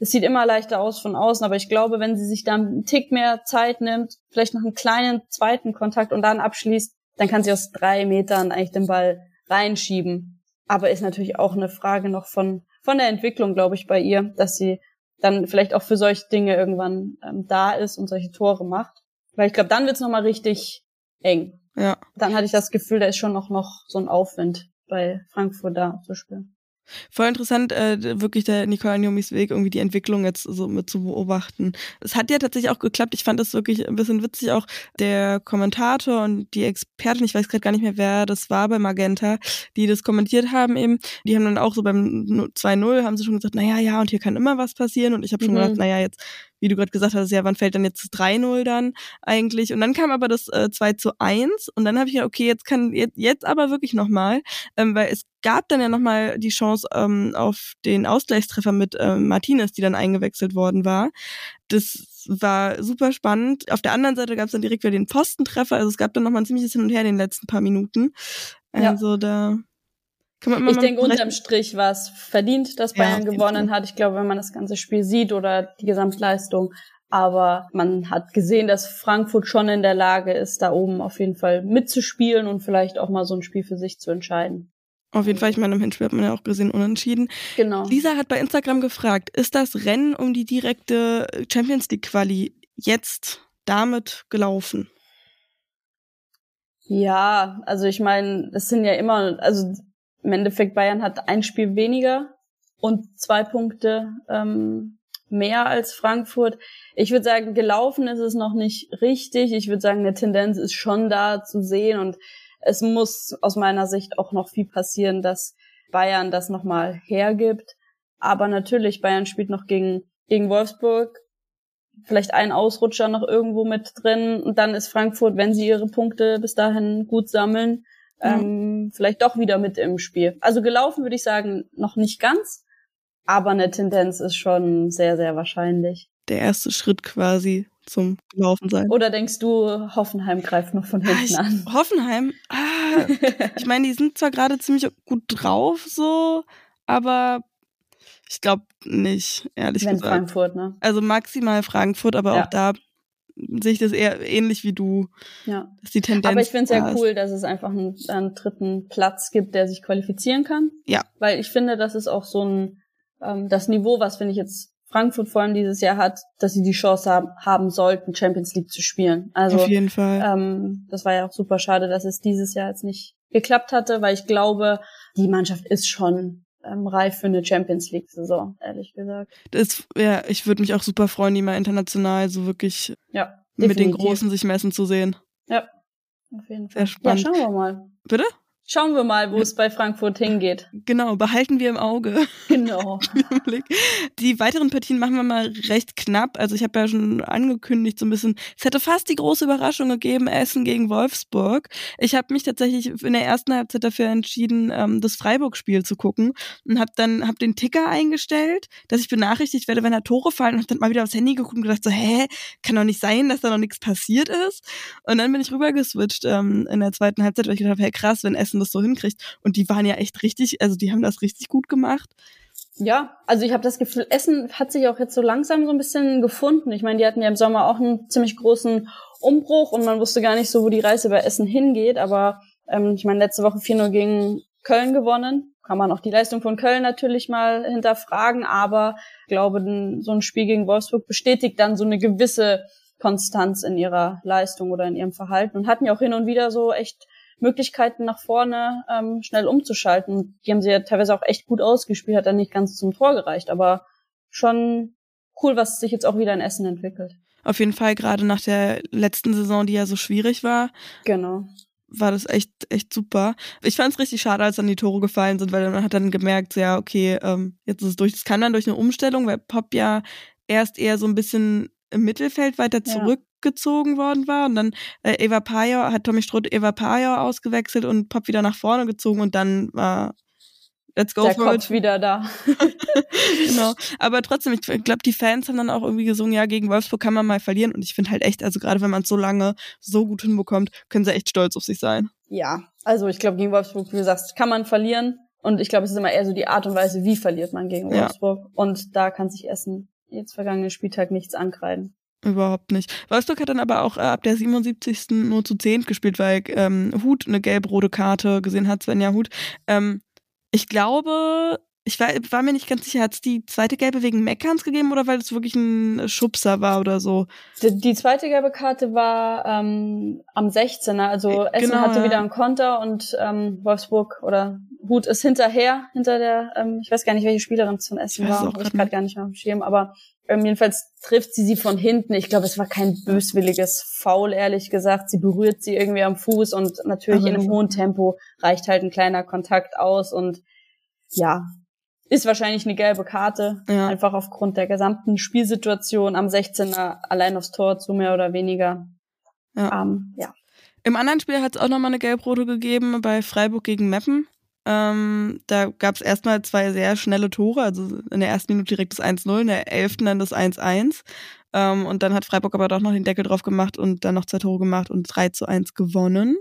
es sieht immer leichter aus von außen, aber ich glaube, wenn sie sich dann einen Tick mehr Zeit nimmt, vielleicht noch einen kleinen zweiten Kontakt und dann abschließt, dann kann sie aus drei Metern eigentlich den Ball reinschieben. Aber ist natürlich auch eine Frage noch von, von der Entwicklung, glaube ich, bei ihr, dass sie dann vielleicht auch für solche Dinge irgendwann ähm, da ist und solche Tore macht. Weil ich glaube, dann wird's nochmal richtig eng. Ja. Dann hatte ich das Gefühl, da ist schon noch, noch so ein Aufwind bei Frankfurt da zu spielen. Voll interessant, äh, wirklich der Nicole Niomis Weg, irgendwie die Entwicklung jetzt so mit zu beobachten. Es hat ja tatsächlich auch geklappt. Ich fand das wirklich ein bisschen witzig, auch der Kommentator und die Expertin, ich weiß gerade gar nicht mehr, wer das war bei Magenta, die das kommentiert haben eben, die haben dann auch so beim 2-0 haben sie schon gesagt, naja, ja, und hier kann immer was passieren. Und ich habe schon mhm. gedacht, naja, jetzt wie du gerade gesagt hast, ja, wann fällt dann jetzt das 3-0 dann eigentlich? Und dann kam aber das äh, 2 zu 1 und dann habe ich gedacht, okay, jetzt kann jetzt, jetzt aber wirklich nochmal, ähm, weil es gab dann ja nochmal die Chance ähm, auf den Ausgleichstreffer mit ähm, Martinez, die dann eingewechselt worden war. Das war super spannend. Auf der anderen Seite gab es dann direkt wieder den Postentreffer. Also es gab dann nochmal ein ziemliches Hin und Her in den letzten paar Minuten. Also ja. da ich denke, unterm Strich war es verdient, dass Bayern ja, gewonnen hat. Ich glaube, wenn man das ganze Spiel sieht oder die Gesamtleistung. Aber man hat gesehen, dass Frankfurt schon in der Lage ist, da oben auf jeden Fall mitzuspielen und vielleicht auch mal so ein Spiel für sich zu entscheiden. Auf jeden Fall, ich meine, im Hinspiel hat man ja auch gesehen, unentschieden. Genau. Lisa hat bei Instagram gefragt, ist das Rennen um die direkte Champions League Quali jetzt damit gelaufen? Ja, also ich meine, es sind ja immer, also im Endeffekt Bayern hat ein Spiel weniger und zwei Punkte ähm, mehr als Frankfurt. Ich würde sagen, gelaufen ist es noch nicht richtig. Ich würde sagen, eine Tendenz ist schon da zu sehen und es muss aus meiner Sicht auch noch viel passieren, dass Bayern das nochmal hergibt. Aber natürlich, Bayern spielt noch gegen, gegen Wolfsburg. Vielleicht ein Ausrutscher noch irgendwo mit drin. Und dann ist Frankfurt, wenn sie ihre Punkte bis dahin gut sammeln, ähm, vielleicht doch wieder mit im Spiel. Also gelaufen würde ich sagen, noch nicht ganz, aber eine Tendenz ist schon sehr, sehr wahrscheinlich. Der erste Schritt quasi zum Laufen sein. Oder denkst du, Hoffenheim greift noch von hinten ah, ich, an? Hoffenheim? Ah, ich meine, die sind zwar gerade ziemlich gut drauf, so, aber ich glaube nicht, ehrlich Wenn gesagt. Frankfurt, ne? Also maximal Frankfurt, aber ja. auch da sehe ich das eher ähnlich wie du. Ja. Dass die Tendenz Aber ich finde es sehr cool, dass es einfach einen, einen, dritten Platz gibt, der sich qualifizieren kann. Ja. Weil ich finde, das ist auch so ein ähm, das Niveau, was finde ich jetzt Frankfurt vor allem dieses Jahr hat, dass sie die Chance haben, haben sollten, Champions League zu spielen. Also auf jeden Fall. Ähm, das war ja auch super schade, dass es dieses Jahr jetzt nicht geklappt hatte, weil ich glaube, die Mannschaft ist schon ähm, reif für eine Champions League Saison, ehrlich gesagt. Das, ja, ich würde mich auch super freuen, die mal international so wirklich ja, mit den Großen sich messen zu sehen. Ja, auf jeden Fall. Sehr spannend. Ja, schauen wir mal. Bitte? Schauen wir mal, wo es bei Frankfurt hingeht. Genau, behalten wir im Auge. Genau. die weiteren Partien machen wir mal recht knapp. Also ich habe ja schon angekündigt, so ein bisschen, es hätte fast die große Überraschung gegeben, Essen gegen Wolfsburg. Ich habe mich tatsächlich in der ersten Halbzeit dafür entschieden, ähm, das Freiburg-Spiel zu gucken und habe dann hab den Ticker eingestellt, dass ich benachrichtigt werde, wenn da Tore fallen und hab dann mal wieder aufs Handy geguckt und gedacht so, hä, kann doch nicht sein, dass da noch nichts passiert ist. Und dann bin ich rübergeswitcht ähm, in der zweiten Halbzeit, weil ich gedacht habe, hey krass, wenn Essen Essen das so hinkriegt. Und die waren ja echt richtig, also die haben das richtig gut gemacht. Ja, also ich habe das Gefühl, Essen hat sich auch jetzt so langsam so ein bisschen gefunden. Ich meine, die hatten ja im Sommer auch einen ziemlich großen Umbruch und man wusste gar nicht so, wo die Reise bei Essen hingeht. Aber ähm, ich meine, letzte Woche 4-0 gegen Köln gewonnen. Kann man auch die Leistung von Köln natürlich mal hinterfragen, aber ich glaube, so ein Spiel gegen Wolfsburg bestätigt dann so eine gewisse Konstanz in ihrer Leistung oder in ihrem Verhalten und hatten ja auch hin und wieder so echt Möglichkeiten nach vorne ähm, schnell umzuschalten. Die haben sie ja teilweise auch echt gut ausgespielt, hat dann nicht ganz zum Tor gereicht, aber schon cool, was sich jetzt auch wieder in Essen entwickelt. Auf jeden Fall, gerade nach der letzten Saison, die ja so schwierig war. Genau war das echt, echt super. Ich fand es richtig schade, als dann die Tore gefallen sind, weil man hat dann gemerkt, ja, okay, ähm, jetzt ist es durch. Das kann dann durch eine Umstellung, weil Pop ja erst eher so ein bisschen im Mittelfeld weiter zurück gezogen worden war. Und dann äh, Eva Pajor, hat Tommy Strutt Eva Pajor ausgewechselt und Pop wieder nach vorne gezogen und dann war Let's go Der for Kopf it. wieder da. genau. Aber trotzdem, ich glaube, die Fans haben dann auch irgendwie gesungen, ja, gegen Wolfsburg kann man mal verlieren. Und ich finde halt echt, also gerade wenn man es so lange so gut hinbekommt, können sie echt stolz auf sich sein. Ja, also ich glaube, gegen Wolfsburg, wie du sagst, kann man verlieren. Und ich glaube, es ist immer eher so die Art und Weise, wie verliert man gegen Wolfsburg. Ja. Und da kann sich Essen jetzt vergangenen Spieltag nichts ankreiden. Überhaupt nicht. Wolfsburg hat dann aber auch äh, ab der 77. nur zu 10 gespielt, weil ähm, Hut eine gelb-rote Karte gesehen hat, Svenja Hut. Ähm, ich glaube, Ich war, war mir nicht ganz sicher, hat es die zweite gelbe wegen Meckerns gegeben oder weil es wirklich ein Schubser war oder so? Die, die zweite gelbe Karte war ähm, am 16er, also Essen Genau, hatte ja. wieder einen Konter und ähm, Wolfsburg oder Hut ist hinterher, hinter der, ähm, ich weiß gar nicht, welche Spielerin es von Essen Ich war, habe ich gerade gar nicht mehr auf dem Schirm, aber ähm, jedenfalls trifft sie sie von hinten. Ich glaube, es war kein böswilliges Foul, ehrlich gesagt. Sie berührt sie irgendwie am Fuß und natürlich Aber in einem hohen Tempo reicht halt ein kleiner Kontakt aus und ja, ist wahrscheinlich eine gelbe Karte, Ja. einfach aufgrund der gesamten Spielsituation am 16er allein aufs Tor zu mehr oder weniger. Ja. Ähm, ja. Im anderen Spiel hat es auch nochmal eine Gelbrote gegeben bei Freiburg gegen Meppen. Ähm, da gab es erstmal zwei sehr schnelle Tore, also in der ersten Minute direkt das 1-0, in der elften dann das 1-1. Ähm, und dann hat Freiburg aber doch noch den Deckel drauf gemacht und dann noch zwei Tore gemacht und 3 zu 1 gewonnen.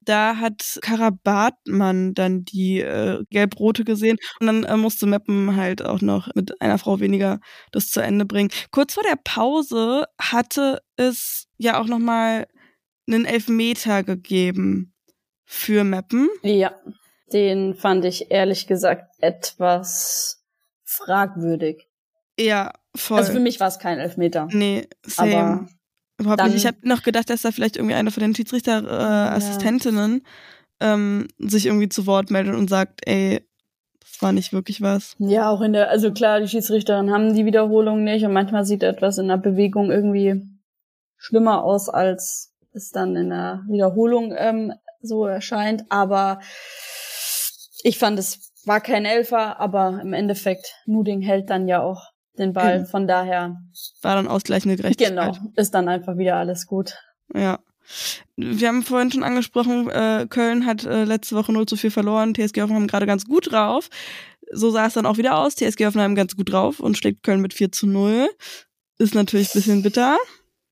Da hat Karabatmann dann die äh, Gelbrote gesehen und dann äh, musste Meppen halt auch noch mit einer Frau weniger das zu Ende bringen. Kurz vor der Pause hatte es ja auch nochmal einen Elfmeter gegeben für Meppen. Ja, den fand ich ehrlich gesagt etwas fragwürdig. Ja, voll. Also für mich war es kein Elfmeter. nee, same. Aber Überhaupt dann- nicht. Ich habe noch gedacht, dass da vielleicht irgendwie eine von den Schiedsrichter-Assistentinnen ähm, sich irgendwie zu Wort meldet und sagt, ey, das war nicht wirklich was. ja, auch in der, also klar, die Schiedsrichterin haben die Wiederholung nicht und manchmal sieht etwas in der Bewegung irgendwie schlimmer aus, als es dann in der Wiederholung ähm, so erscheint. Aber ich fand, es war kein Elfer, aber im Endeffekt, Nuding hält dann ja auch den Ball. Genau. Von daher, War dann ausgleichende Gerechtigkeit. genau, ist dann einfach wieder alles gut. Ja. Wir haben vorhin schon angesprochen, äh, Köln hat äh, letzte Woche 0 zu 4 verloren, TSG Hoffenheim gerade ganz gut drauf. So sah es dann auch wieder aus, TSG Hoffenheim ganz gut drauf und schlägt Köln mit 4 zu 0. Ist natürlich ein bisschen bitter.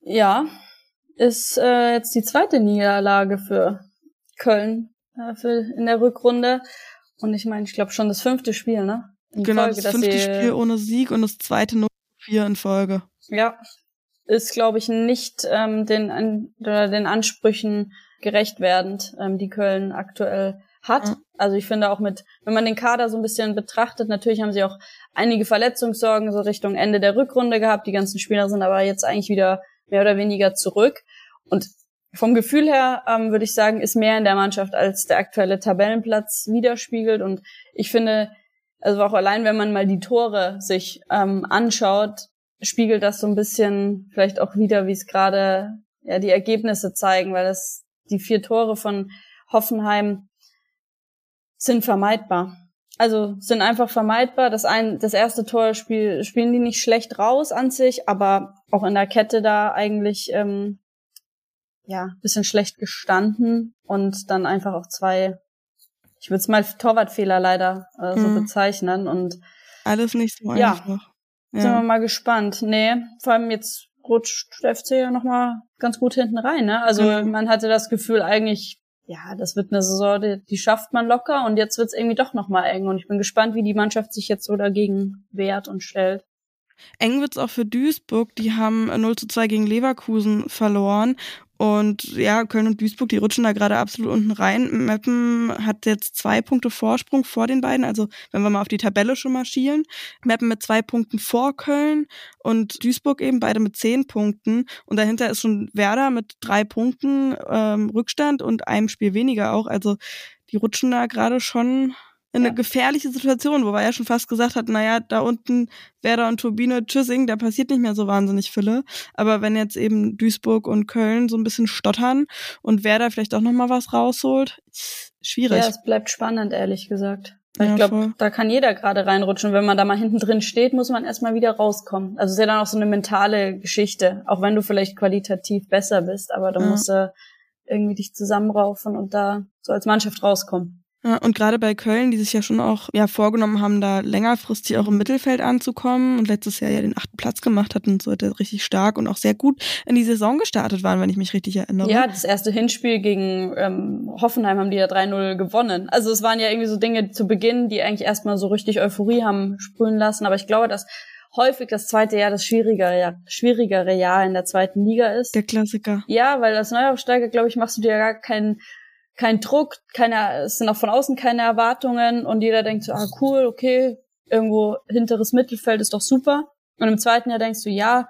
Ja, ist äh, jetzt die zweite Niederlage für Köln äh, für in der Rückrunde. Und ich meine, ich glaube schon das fünfte Spiel, ne? In genau, Folge, das fünfte Spiel ohne Sieg und das zweite 0 zu 4 in Folge. Ja, ist, glaube ich, nicht ähm, den, an, oder den Ansprüchen gerecht werdend, ähm, die Köln aktuell hat. Ja. Also ich finde auch mit, wenn man den Kader so ein bisschen betrachtet, natürlich haben sie auch einige Verletzungssorgen so Richtung Ende der Rückrunde gehabt. Die ganzen Spieler sind aber jetzt eigentlich wieder mehr oder weniger zurück. Und vom Gefühl her ähm, würde ich sagen, ist mehr in der Mannschaft als der aktuelle Tabellenplatz widerspiegelt. Und ich finde, also auch allein, wenn man mal die Tore sich ähm, anschaut, spiegelt das so ein bisschen vielleicht auch wieder, wie es gerade ja die Ergebnisse zeigen, weil das die vier Tore von Hoffenheim sind vermeidbar. Also sind einfach vermeidbar. Das ein, das erste Tor spiel, spielen die nicht schlecht raus an sich, aber auch in der Kette da eigentlich ähm, ja bisschen schlecht gestanden und dann einfach auch zwei, ich würde es mal Torwartfehler leider äh, so Mhm. bezeichnen und Alles nicht so Ja. einfach. sind wir Ja. mal gespannt. Nee, vor allem jetzt rutscht der FC ja nochmal ganz gut hinten rein. Ne? Also Genau. man hatte das Gefühl eigentlich, ja, das wird eine Saison, die, die schafft man locker und jetzt wird's irgendwie doch nochmal eng. Und ich bin gespannt, wie die Mannschaft sich jetzt so dagegen wehrt und stellt. Eng wird's auch für Duisburg. Die haben äh, 0 zu 2 gegen Leverkusen verloren. Und ja, Köln und Duisburg, die rutschen da gerade absolut unten rein. Meppen hat jetzt zwei Punkte Vorsprung vor den beiden. Also wenn wir mal auf die Tabelle schon mal schielen. Meppen mit zwei Punkten vor Köln und Duisburg eben beide mit zehn Punkten. Und dahinter ist schon Werder mit drei Punkten ähm, Rückstand und einem Spiel weniger auch. Also die rutschen da gerade schon in eine Ja. gefährliche Situation, wobei er schon fast gesagt hat, naja, da unten Werder und Turbine Tschüssing, da passiert nicht mehr so wahnsinnig viele. Aber wenn jetzt eben Duisburg und Köln so ein bisschen stottern und Werder vielleicht auch nochmal was rausholt, schwierig. Ja, es bleibt spannend, ehrlich gesagt. Ja, ich glaube, da kann jeder gerade reinrutschen. Wenn man da mal hinten drin steht, muss man erstmal wieder rauskommen. Also es ist ja dann auch so eine mentale Geschichte. Auch wenn du vielleicht qualitativ besser bist, aber du Ja. musst äh, irgendwie dich zusammenraufen und da so als Mannschaft rauskommen. Ja, und gerade bei Köln, die sich ja schon auch ja vorgenommen haben, da längerfristig auch im Mittelfeld anzukommen und letztes Jahr ja den achten Platz gemacht hatten, so hat er richtig stark und auch sehr gut in die Saison gestartet waren, wenn ich mich richtig erinnere. Ja, das erste Hinspiel gegen ähm, Hoffenheim haben die ja 3-0 gewonnen. Also es waren ja irgendwie so Dinge zu Beginn, die eigentlich erstmal so richtig Euphorie haben sprühen lassen. Aber ich glaube, dass häufig das zweite Jahr das schwierigere Jahr, schwierigere Jahr in der zweiten Liga ist. Der Klassiker. Ja, weil als Neuaufsteiger, glaube ich, machst du dir ja gar keinen kein Druck, keine, es sind auch von außen keine Erwartungen und jeder denkt so, ah cool, okay, irgendwo hinteres Mittelfeld ist doch super. Und im zweiten Jahr denkst du, ja,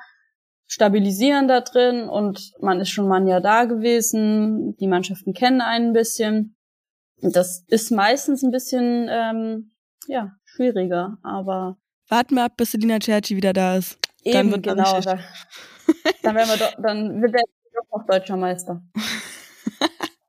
stabilisieren da drin und man ist schon mal ein Jahr da gewesen, die Mannschaften kennen einen ein bisschen. Das ist meistens ein bisschen ähm, ja schwieriger, aber warten wir ab, bis Selina Cerci wieder da ist. Eben, dann wird genau. Da, dann, werden wir doch, dann wird er doch noch deutscher Meister.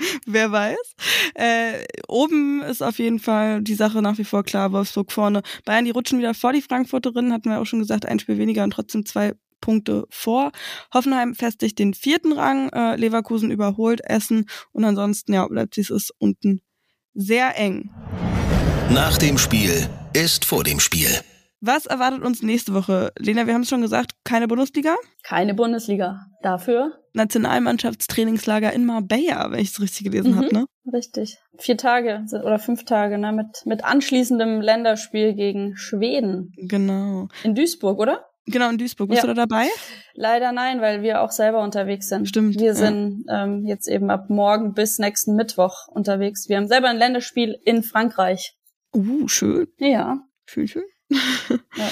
Wer weiß. Äh, oben ist auf jeden Fall die Sache nach wie vor klar. Wolfsburg vorne. Bayern, die rutschen wieder vor die Frankfurterinnen, hatten wir auch schon gesagt, ein Spiel weniger und trotzdem zwei Punkte vor. Hoffenheim festigt den vierten Rang, äh, Leverkusen überholt Essen und ansonsten, ja, Leipzig ist unten sehr eng. Nach dem Spiel ist vor dem Spiel. Was erwartet uns nächste Woche? Lena, wir haben es schon gesagt, keine Bundesliga? Keine Bundesliga. Dafür? Nationalmannschaftstrainingslager in Marbella, wenn ich es richtig gelesen mhm, habe, ne? Richtig. Vier Tage oder fünf Tage, ne? Mit, mit anschließendem Länderspiel gegen Schweden. Genau. In Duisburg, oder? Genau, in Duisburg. Bist ja. du da dabei? Leider nein, weil wir auch selber unterwegs sind. Stimmt. Wir sind ähm, jetzt eben ab morgen bis nächsten Mittwoch unterwegs. Wir haben selber ein Länderspiel in Frankreich. Uh, schön. Ja. Schön, schön. ja.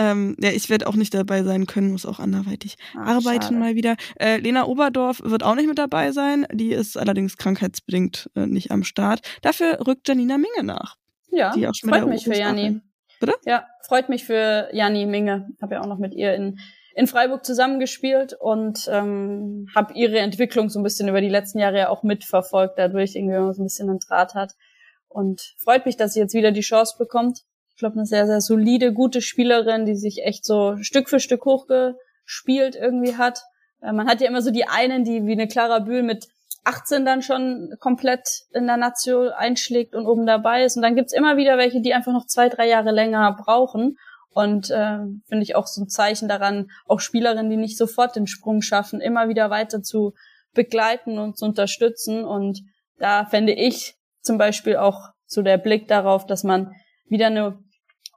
Ähm, ja, ich werde auch nicht dabei sein können, muss auch anderweitig Ach, arbeiten schade. mal wieder. Äh, Lena Oberdorf wird auch nicht mit dabei sein. Die ist allerdings krankheitsbedingt äh, nicht am Start. Dafür rückt Janina Minge nach. Ja, die auch schon freut mich für Jani. Bitte? Ja, freut mich für Jani Minge. Habe ja auch noch mit ihr in in Freiburg zusammengespielt und ähm, habe ihre Entwicklung so ein bisschen über die letzten Jahre ja auch mitverfolgt, dadurch irgendwie so ein bisschen einen Draht hat. Und freut mich, dass sie jetzt wieder die Chance bekommt. Ich glaube, eine sehr, sehr solide, gute Spielerin, die sich echt so Stück für Stück hochgespielt irgendwie hat. Äh, man hat ja immer so die einen, die wie eine Clara Bühl mit 18 dann schon komplett in der Nation einschlägt und oben dabei ist. Und dann gibt's immer wieder welche, die einfach noch zwei, drei Jahre länger brauchen. Und äh, finde ich auch so ein Zeichen daran, auch Spielerinnen, die nicht sofort den Sprung schaffen, immer wieder weiter zu begleiten und zu unterstützen. Und da fände ich zum Beispiel auch so der Blick darauf, dass man wieder eine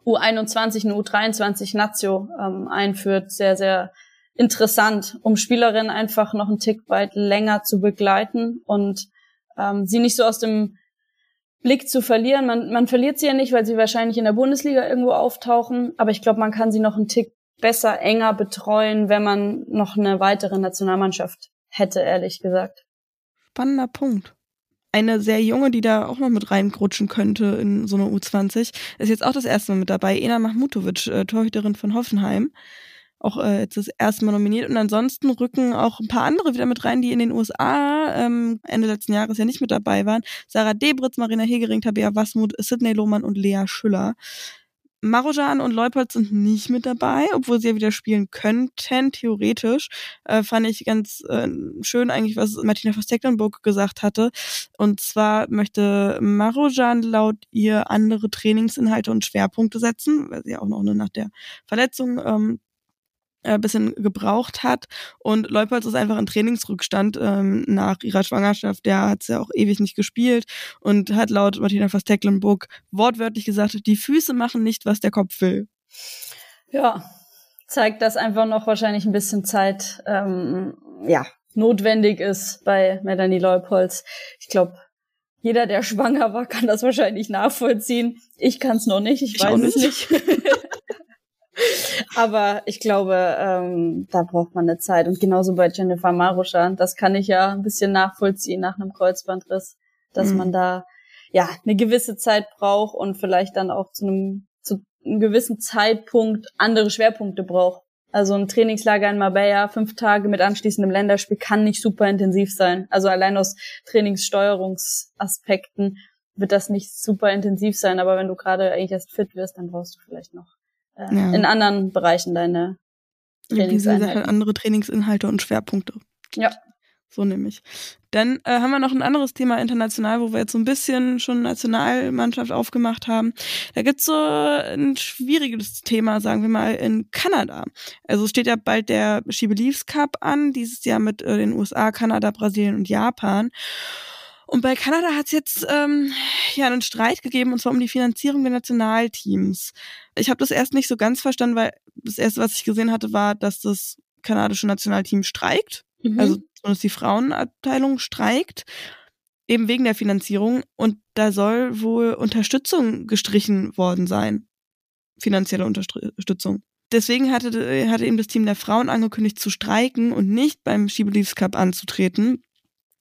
U21, eine U23 Nazio ähm, einführt, sehr, sehr interessant, um Spielerinnen einfach noch einen Tick weit länger zu begleiten und ähm, sie nicht so aus dem Blick zu verlieren. Man, man verliert sie ja nicht, weil sie wahrscheinlich in der Bundesliga irgendwo auftauchen, aber ich glaube, man kann sie noch einen Tick besser, enger betreuen, wenn man noch eine weitere Nationalmannschaft hätte, ehrlich gesagt. Spannender Punkt. Eine sehr junge, die da auch noch mit reinrutschen könnte in so eine U20, ist jetzt auch das erste Mal mit dabei. Ena Mahmutovic, äh, Torhüterin von Hoffenheim auch äh, jetzt das erste Mal nominiert. Und ansonsten rücken auch ein paar andere wieder mit rein, die in den USA ähm, Ende letzten Jahres ja nicht mit dabei waren. Sarah Debritz, Marina Hegering, Tabea Wasmut, Sidney Lohmann und Lea Schüller. Marojan und Leupolz sind nicht mit dabei, obwohl sie ja wieder spielen könnten, theoretisch. Äh, fand ich ganz äh, schön eigentlich, was Martina Verstecklenburg gesagt hatte. Und zwar möchte Marojan laut ihr andere Trainingsinhalte und Schwerpunkte setzen, weil sie ja auch noch nach der Verletzung ähm, äh, bisschen gebraucht hat. Und Leupolz ist einfach ein Trainingsrückstand ähm, nach ihrer Schwangerschaft. Der hat ja auch ewig nicht gespielt und hat laut Martina Verstecklenburg wortwörtlich gesagt, die Füße machen nicht, was der Kopf will. Ja, zeigt, dass einfach noch wahrscheinlich ein bisschen Zeit ähm, ja, notwendig ist bei Melanie Leupolz. Ich glaube, jeder, der schwanger war, kann das wahrscheinlich nachvollziehen. Ich kann es noch nicht, ich, ich weiß es nicht. Aber ich glaube, ähm, da braucht man eine Zeit. Und genauso bei Jennifer Maruschan, das kann ich ja ein bisschen nachvollziehen nach einem Kreuzbandriss, dass mhm. man da ja eine gewisse Zeit braucht und vielleicht dann auch zu einem, zu einem gewissen Zeitpunkt andere Schwerpunkte braucht. Also ein Trainingslager in Marbella, fünf Tage mit anschließendem Länderspiel kann nicht super intensiv sein. Also allein aus Trainingssteuerungsaspekten wird das nicht super intensiv sein. Aber wenn du gerade eigentlich erst fit wirst, dann brauchst du vielleicht noch äh, ja. in anderen Bereichen deine Trainingsinhalte. Diese andere Trainingsinhalte und Schwerpunkte. Ja. So nämlich. Dann äh, haben wir noch ein anderes Thema international, wo wir jetzt so ein bisschen schon Nationalmannschaft aufgemacht haben. Da gibt's so ein schwieriges Thema, sagen wir mal, in Kanada. Also steht ja bald der She Believes Cup an, dieses Jahr mit äh, den USA, Kanada, Brasilien und Japan. Und bei Kanada hat es jetzt ähm, ja einen Streit gegeben, und zwar um die Finanzierung der Nationalteams. Ich habe das erst nicht so ganz verstanden, weil das erste, was ich gesehen hatte, war, dass das kanadische Nationalteam streikt. Mhm. Also zumindest die Frauenabteilung streikt. eben wegen der Finanzierung. Und da soll wohl Unterstützung gestrichen worden sein. Finanzielle Unterstützung. Deswegen hatte, hatte eben das Team der Frauen angekündigt zu streiken und nicht beim She Believes Cup anzutreten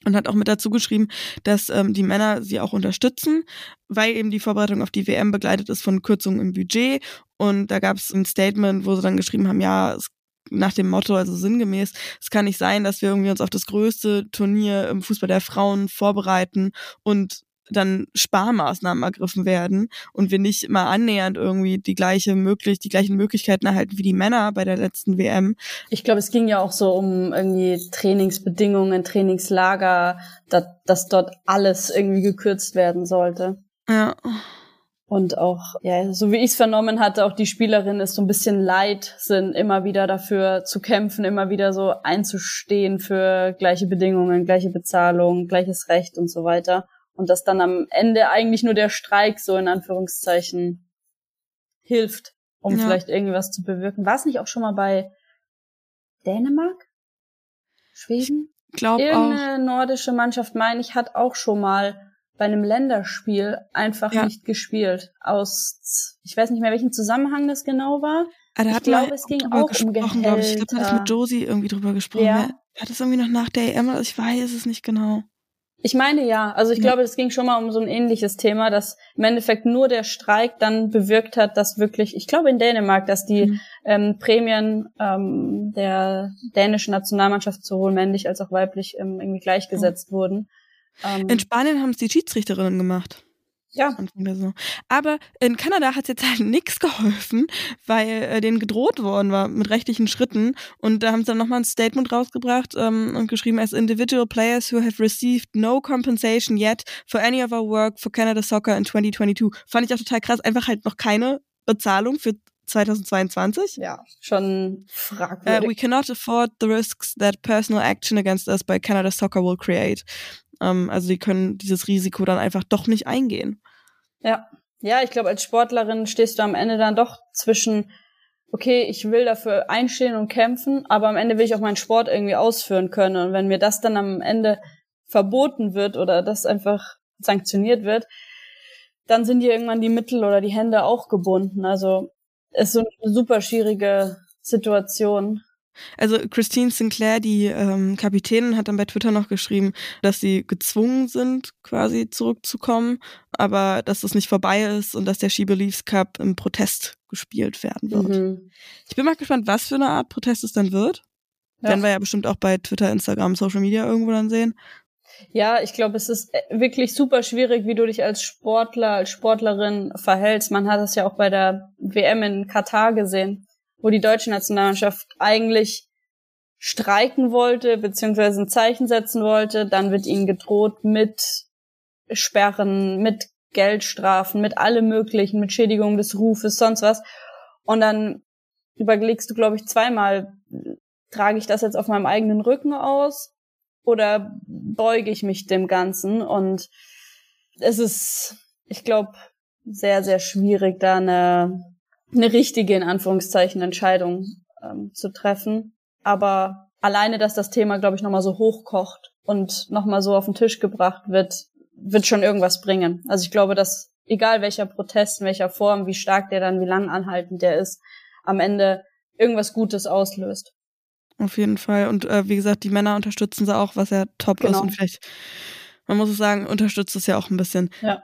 und hat auch mit dazu geschrieben, dass ähm, die Männer sie auch unterstützen, weil eben die Vorbereitung auf die WM begleitet ist von Kürzungen im Budget. Und da gab es ein Statement, wo sie dann geschrieben haben, ja, es, nach dem Motto, also sinngemäß, es kann nicht sein, dass wir irgendwie uns auf das größte Turnier im Fußball der Frauen vorbereiten und dann Sparmaßnahmen ergriffen werden und wir nicht mal annähernd irgendwie die gleiche möglich, die gleichen Möglichkeiten erhalten wie die Männer bei der letzten WM. Ich glaube, es ging ja auch so um irgendwie Trainingsbedingungen, Trainingslager, dass, dass dort alles irgendwie gekürzt werden sollte. Ja. Und auch, ja, so wie ich es vernommen hatte, auch die Spielerinnen ist so ein bisschen leid sind, immer wieder dafür zu kämpfen, immer wieder so einzustehen für gleiche Bedingungen, gleiche Bezahlung, gleiches Recht und so weiter und dass dann am Ende eigentlich nur der Streik so in Anführungszeichen hilft, um ja. vielleicht irgendwas zu bewirken. War es nicht auch schon mal bei Dänemark? Schweden? Ich glaube Irgendeine auch. nordische Mannschaft, meine ich, hat auch schon mal bei einem Länderspiel einfach ja. nicht gespielt. Aus, ich weiß nicht mehr, welchen Zusammenhang das genau war. Ah, da ich glaube, es ging auch um Gehälter. Ich, ich glaube, da hat mit Josie irgendwie drüber gesprochen. Ja. Hat es irgendwie noch nach der EM, ich weiß es nicht genau. Ich meine ja. Also ich ja. glaube, es ging schon mal um so ein ähnliches Thema, dass im Endeffekt nur der Streik dann bewirkt hat, dass wirklich, ich glaube in Dänemark, dass die mhm. ähm, Prämien ähm, der dänischen Nationalmannschaft sowohl männlich als auch weiblich ähm, irgendwie gleichgesetzt oh. wurden. Ähm, in Spanien haben es die Schiedsrichterinnen gemacht. Ja. Aber in Kanada hat es jetzt halt nichts geholfen, weil äh, denen gedroht worden war mit rechtlichen Schritten. Und da haben sie dann nochmal ein Statement rausgebracht ähm, und geschrieben, as individual players who have received no compensation yet for any of our work for Canada Soccer in 2022. Fand ich auch total krass. Einfach halt noch keine Bezahlung für 2022. Ja, schon fragwürdig. Uh, we cannot afford the risks that personal action against us by Canada Soccer will create. Ähm, also die können dieses Risiko dann einfach doch nicht eingehen. Ja. Ja, ich glaube, als Sportlerin stehst du am Ende dann doch zwischen, okay, ich will dafür einstehen und kämpfen, aber am Ende will ich auch meinen Sport irgendwie ausführen können. Und wenn mir das dann am Ende verboten wird oder das einfach sanktioniert wird, dann sind dir irgendwann die Mittel oder die Hände auch gebunden. Also ist so eine super schwierige Situation. Also Christine Sinclair, die ähm, Kapitänin, hat dann bei Twitter noch geschrieben, dass sie gezwungen sind, quasi zurückzukommen, aber dass es nicht vorbei ist und dass der She Believes Cup im Protest gespielt werden wird. Mhm. Ich bin mal gespannt, was für eine Art Protest es dann wird. Ja. Werden wir ja bestimmt auch bei Twitter, Instagram, Social Media irgendwo dann sehen. Ja, ich glaube, es ist äh, wirklich super schwierig, wie du dich als Sportler, als Sportlerin verhältst. Man hat es ja auch bei der WM in Katar gesehen wo die deutsche Nationalmannschaft eigentlich streiken wollte, beziehungsweise ein Zeichen setzen wollte, dann wird ihnen gedroht mit Sperren, mit Geldstrafen, mit allem möglichen, mit Schädigung des Rufes, sonst was. Und dann überlegst du, glaube ich, zweimal, trage ich das jetzt auf meinem eigenen Rücken aus oder beuge ich mich dem Ganzen? Und es ist, ich glaube, sehr, sehr schwierig, da eine eine richtige, in Anführungszeichen, Entscheidung ähm, zu treffen. Aber alleine, dass das Thema, glaube ich, nochmal so hochkocht und nochmal so auf den Tisch gebracht wird, wird schon irgendwas bringen. Also ich glaube, dass egal welcher Protest, in welcher Form, wie stark der dann, wie lang anhaltend der ist, am Ende irgendwas Gutes auslöst. Auf jeden Fall. Und äh, wie gesagt, die Männer unterstützen sie auch, was ja top genau. ist. Und vielleicht, man muss es sagen, unterstützt es ja auch ein bisschen. Ja.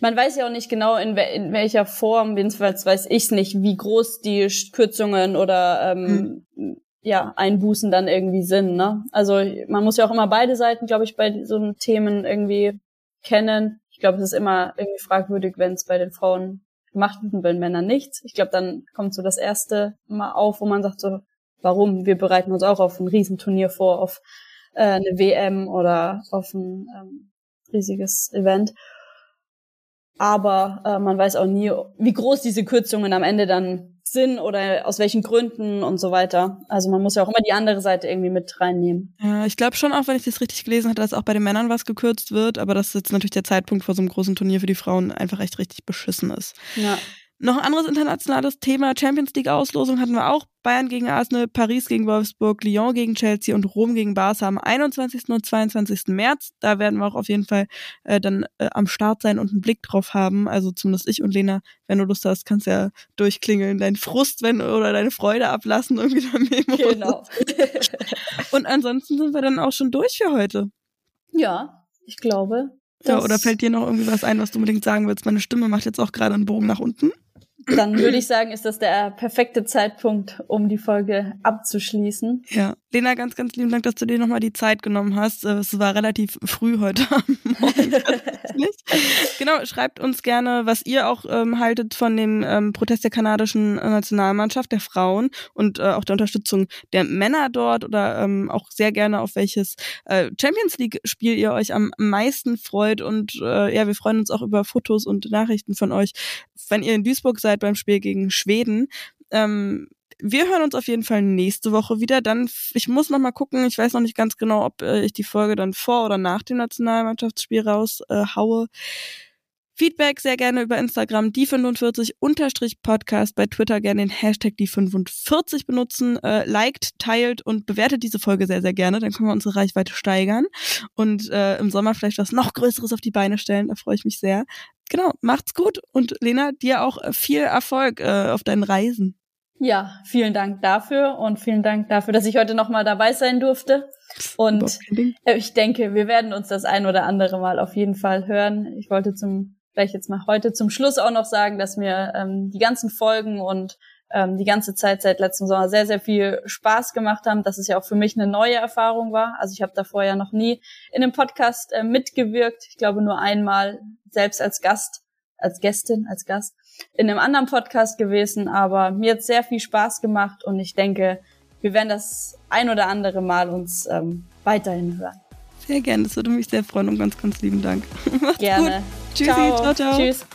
Man weiß ja auch nicht genau, in, wel in welcher Form, jedenfalls weiß ich es nicht, wie groß die Kürzungen oder ähm, hm. ja, Einbußen dann irgendwie sind. Ne? Also man muss ja auch immer beide Seiten, glaube ich, bei so Themen irgendwie kennen. Ich glaube, es ist immer irgendwie fragwürdig, wenn es bei den Frauen gemacht wird und bei den Männern nichts. Ich glaube, dann kommt so das erste mal auf, wo man sagt so, warum? Wir bereiten uns auch auf ein Riesenturnier vor, auf äh, eine WM oder auf ein ähm, riesiges Event aber äh, man weiß auch nie, wie groß diese Kürzungen am Ende dann sind oder aus welchen Gründen und so weiter. Also man muss ja auch immer die andere Seite irgendwie mit reinnehmen. Ja, ich glaube schon auch, wenn ich das richtig gelesen hatte, dass auch bei den Männern was gekürzt wird, aber dass jetzt natürlich der Zeitpunkt vor so einem großen Turnier für die Frauen einfach echt richtig beschissen ist. Ja. Noch ein anderes internationales Thema, Champions League Auslosung hatten wir auch. Bayern gegen Arsenal, Paris gegen Wolfsburg, Lyon gegen Chelsea und Rom gegen Barca am 21. und 22. März. Da werden wir auch auf jeden Fall äh, dann äh, am Start sein und einen Blick drauf haben. Also zumindest ich und Lena, wenn du Lust hast, kannst ja durchklingeln, deinen Frust wenn oder deine Freude ablassen irgendwie Memo. Genau. und ansonsten sind wir dann auch schon durch für heute. Ja, ich glaube. Ja, oder fällt dir noch irgendwie was ein, was du unbedingt sagen willst? Meine Stimme macht jetzt auch gerade einen Bogen nach unten dann würde ich sagen, ist das der perfekte Zeitpunkt, um die Folge abzuschließen. Ja. Lena, ganz, ganz lieben Dank, dass du dir nochmal die Zeit genommen hast. Äh, es war relativ früh heute Morgen. genau, schreibt uns gerne, was ihr auch ähm, haltet von dem ähm, Protest der kanadischen Nationalmannschaft, der Frauen und äh, auch der Unterstützung der Männer dort oder ähm, auch sehr gerne, auf welches äh, Champions League-Spiel ihr euch am meisten freut. Und äh, ja, wir freuen uns auch über Fotos und Nachrichten von euch, wenn ihr in Duisburg seid beim Spiel gegen Schweden. Ähm, wir hören uns auf jeden Fall nächste Woche wieder. Dann, ich muss noch mal gucken. Ich weiß noch nicht ganz genau, ob äh, ich die Folge dann vor oder nach dem Nationalmannschaftsspiel raushaue. Äh, Feedback sehr gerne über Instagram die45 Podcast, bei Twitter gerne den Hashtag die45 benutzen, äh, liked, teilt und bewertet diese Folge sehr, sehr gerne, dann können wir unsere Reichweite steigern und äh, im Sommer vielleicht was noch Größeres auf die Beine stellen, da freue ich mich sehr. Genau, macht's gut und Lena, dir auch äh, viel Erfolg äh, auf deinen Reisen. Ja, vielen Dank dafür und vielen Dank dafür, dass ich heute nochmal dabei sein durfte. Und ich denke, wir werden uns das ein oder andere Mal auf jeden Fall hören. Ich wollte zum gleich jetzt mal heute zum Schluss auch noch sagen, dass mir ähm, die ganzen Folgen und ähm, die ganze Zeit seit letztem Sommer sehr, sehr viel Spaß gemacht haben, dass es ja auch für mich eine neue Erfahrung war. Also ich habe davor ja noch nie in einem Podcast äh, mitgewirkt. Ich glaube nur einmal selbst als Gast, als Gästin, als Gast in einem anderen Podcast gewesen, aber mir hat sehr viel Spaß gemacht und ich denke, wir werden das ein oder andere Mal uns ähm, weiterhin hören. Sehr gerne, das würde mich sehr freuen und ganz, ganz lieben Dank. Gerne. Tschüssi, ciao, ciao. ciao. Tschüss.